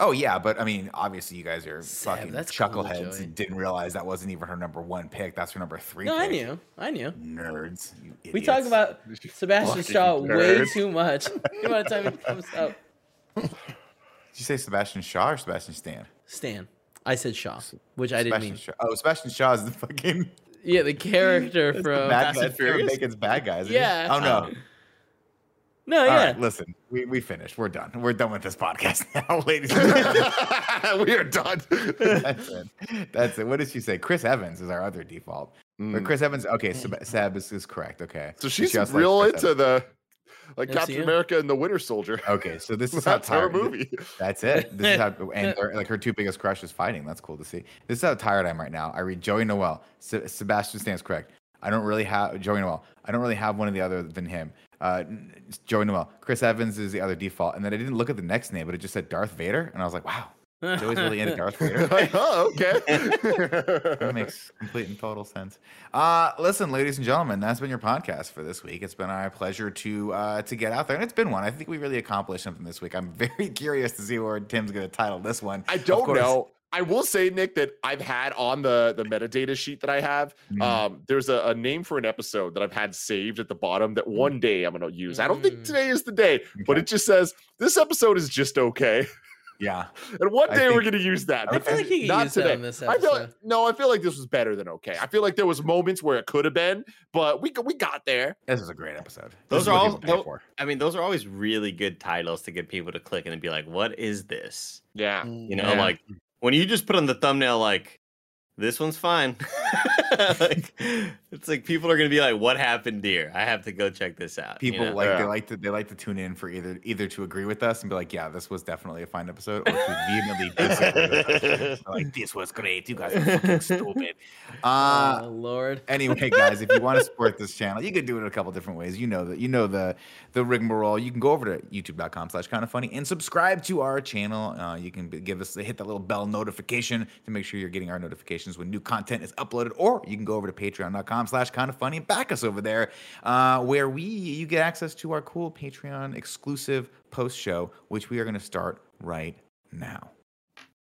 Speaker 1: Oh yeah, but I mean, obviously, you guys are
Speaker 3: Seb,
Speaker 1: fucking
Speaker 3: that's cool,
Speaker 1: chuckleheads
Speaker 3: Joey.
Speaker 1: and didn't realize that wasn't even her number one pick. That's her number three.
Speaker 3: No, I knew, I knew.
Speaker 1: Nerds. You
Speaker 3: We talk about Sebastian
Speaker 2: Fucking
Speaker 3: Shaw way too much. the amount of time he comes out.
Speaker 1: Did you say Sebastian Shaw or Sebastian Stan?
Speaker 3: Stan. I said Shaw, which I didn't
Speaker 1: Sebastian
Speaker 3: mean.
Speaker 1: Shaw. Oh, Sebastian Shaw is the fucking
Speaker 3: Yeah, the character from
Speaker 1: bad
Speaker 4: Fast
Speaker 1: guy. Bacon's bad guys.
Speaker 3: Yeah.
Speaker 1: Oh no.
Speaker 3: No,
Speaker 1: All
Speaker 3: yeah.
Speaker 1: right, listen, we, we finished. We're done. We're done with this podcast now, ladies and gentlemen.
Speaker 2: we are done.
Speaker 1: That's it. That's it. What did she say? Chris Evans is our other default. Or
Speaker 2: Mm.
Speaker 1: Chris Evans. Okay, Seb, Seb is, is correct. Okay.
Speaker 2: So she's
Speaker 1: She
Speaker 2: real
Speaker 1: likes Chris
Speaker 2: into the like. Captain America and the Winter Soldier.
Speaker 1: Okay, so this is how
Speaker 2: her
Speaker 1: tired.
Speaker 2: movie.
Speaker 1: That's it. This is how, and her- like her two biggest crushes fighting. That's cool to see. This is how tired I am right now. I read Joey Noelle. Se- Sebastian Stan's correct. I don't really have Joey Noelle. I don't really have one of the other than him. Uh, Joey Noelle. Chris Evans is the other default. And then I didn't look at the next name, but it just said Darth Vader, and I was like, wow, Joey's really into Darth Vader.
Speaker 2: Like, oh, okay.
Speaker 1: That makes complete and total sense. Uh, listen, ladies and gentlemen, that's been your podcast for this week. It's been our pleasure to uh, to get out there, and it's been one. I think we really accomplished something this week. I'm very curious to see where Tim's going to title this one.
Speaker 2: I don't
Speaker 1: course-
Speaker 2: know. I will say, Nick, that I've had on the the metadata sheet that I have.
Speaker 1: Mhm.
Speaker 2: Um, there's a, a name for an episode that I've had saved at the bottom that one day I'm going to use. I don't think
Speaker 3: Mm.
Speaker 2: today is the day, but it just says this episode is just okay,
Speaker 1: Yeah,
Speaker 2: and one
Speaker 1: I
Speaker 2: day we're
Speaker 1: think-
Speaker 2: going to use that.
Speaker 1: I
Speaker 3: I feel like you could
Speaker 2: Not
Speaker 3: that
Speaker 2: today.
Speaker 3: on this
Speaker 2: I feel like
Speaker 3: episode.
Speaker 2: no, I feel like this was better than okay. I feel like there was moments where it could have been, but we we got there.
Speaker 1: this is a great episode.
Speaker 4: Those
Speaker 1: This
Speaker 4: are
Speaker 1: what
Speaker 4: all-
Speaker 1: people for.
Speaker 4: I mean, those are always really good titles to get people to click and be like, "What is this?"
Speaker 2: Yeah.
Speaker 4: Mm, you know,
Speaker 1: Yeah.
Speaker 4: like when you just put on the thumbnail, like this one's fine. like it's like people are gonna be like, "What happened, dear? I have to go check this out." you
Speaker 1: People
Speaker 4: know?
Speaker 1: like they like to they like to tune in for either either to agree with us and be like, yeah, this was definitely a fine episode, or to vehemently disagree with us. like this was great. You guys are fucking stupid. Uh,
Speaker 3: oh Lord.
Speaker 1: anyway, guys, if you want to support this channel, you can do it a couple different ways. You know that you know the the rigmarole. You can go over to youtube.com slash kind of funny and subscribe to our channel. Uh, you can give us hit that little bell notification to make sure you're getting our notifications when new content is uploaded, or you can go over to patreon.com slash kind of funny and back us over there, uh, where we you get access to our cool Patreon exclusive post show, which we are going to start right now.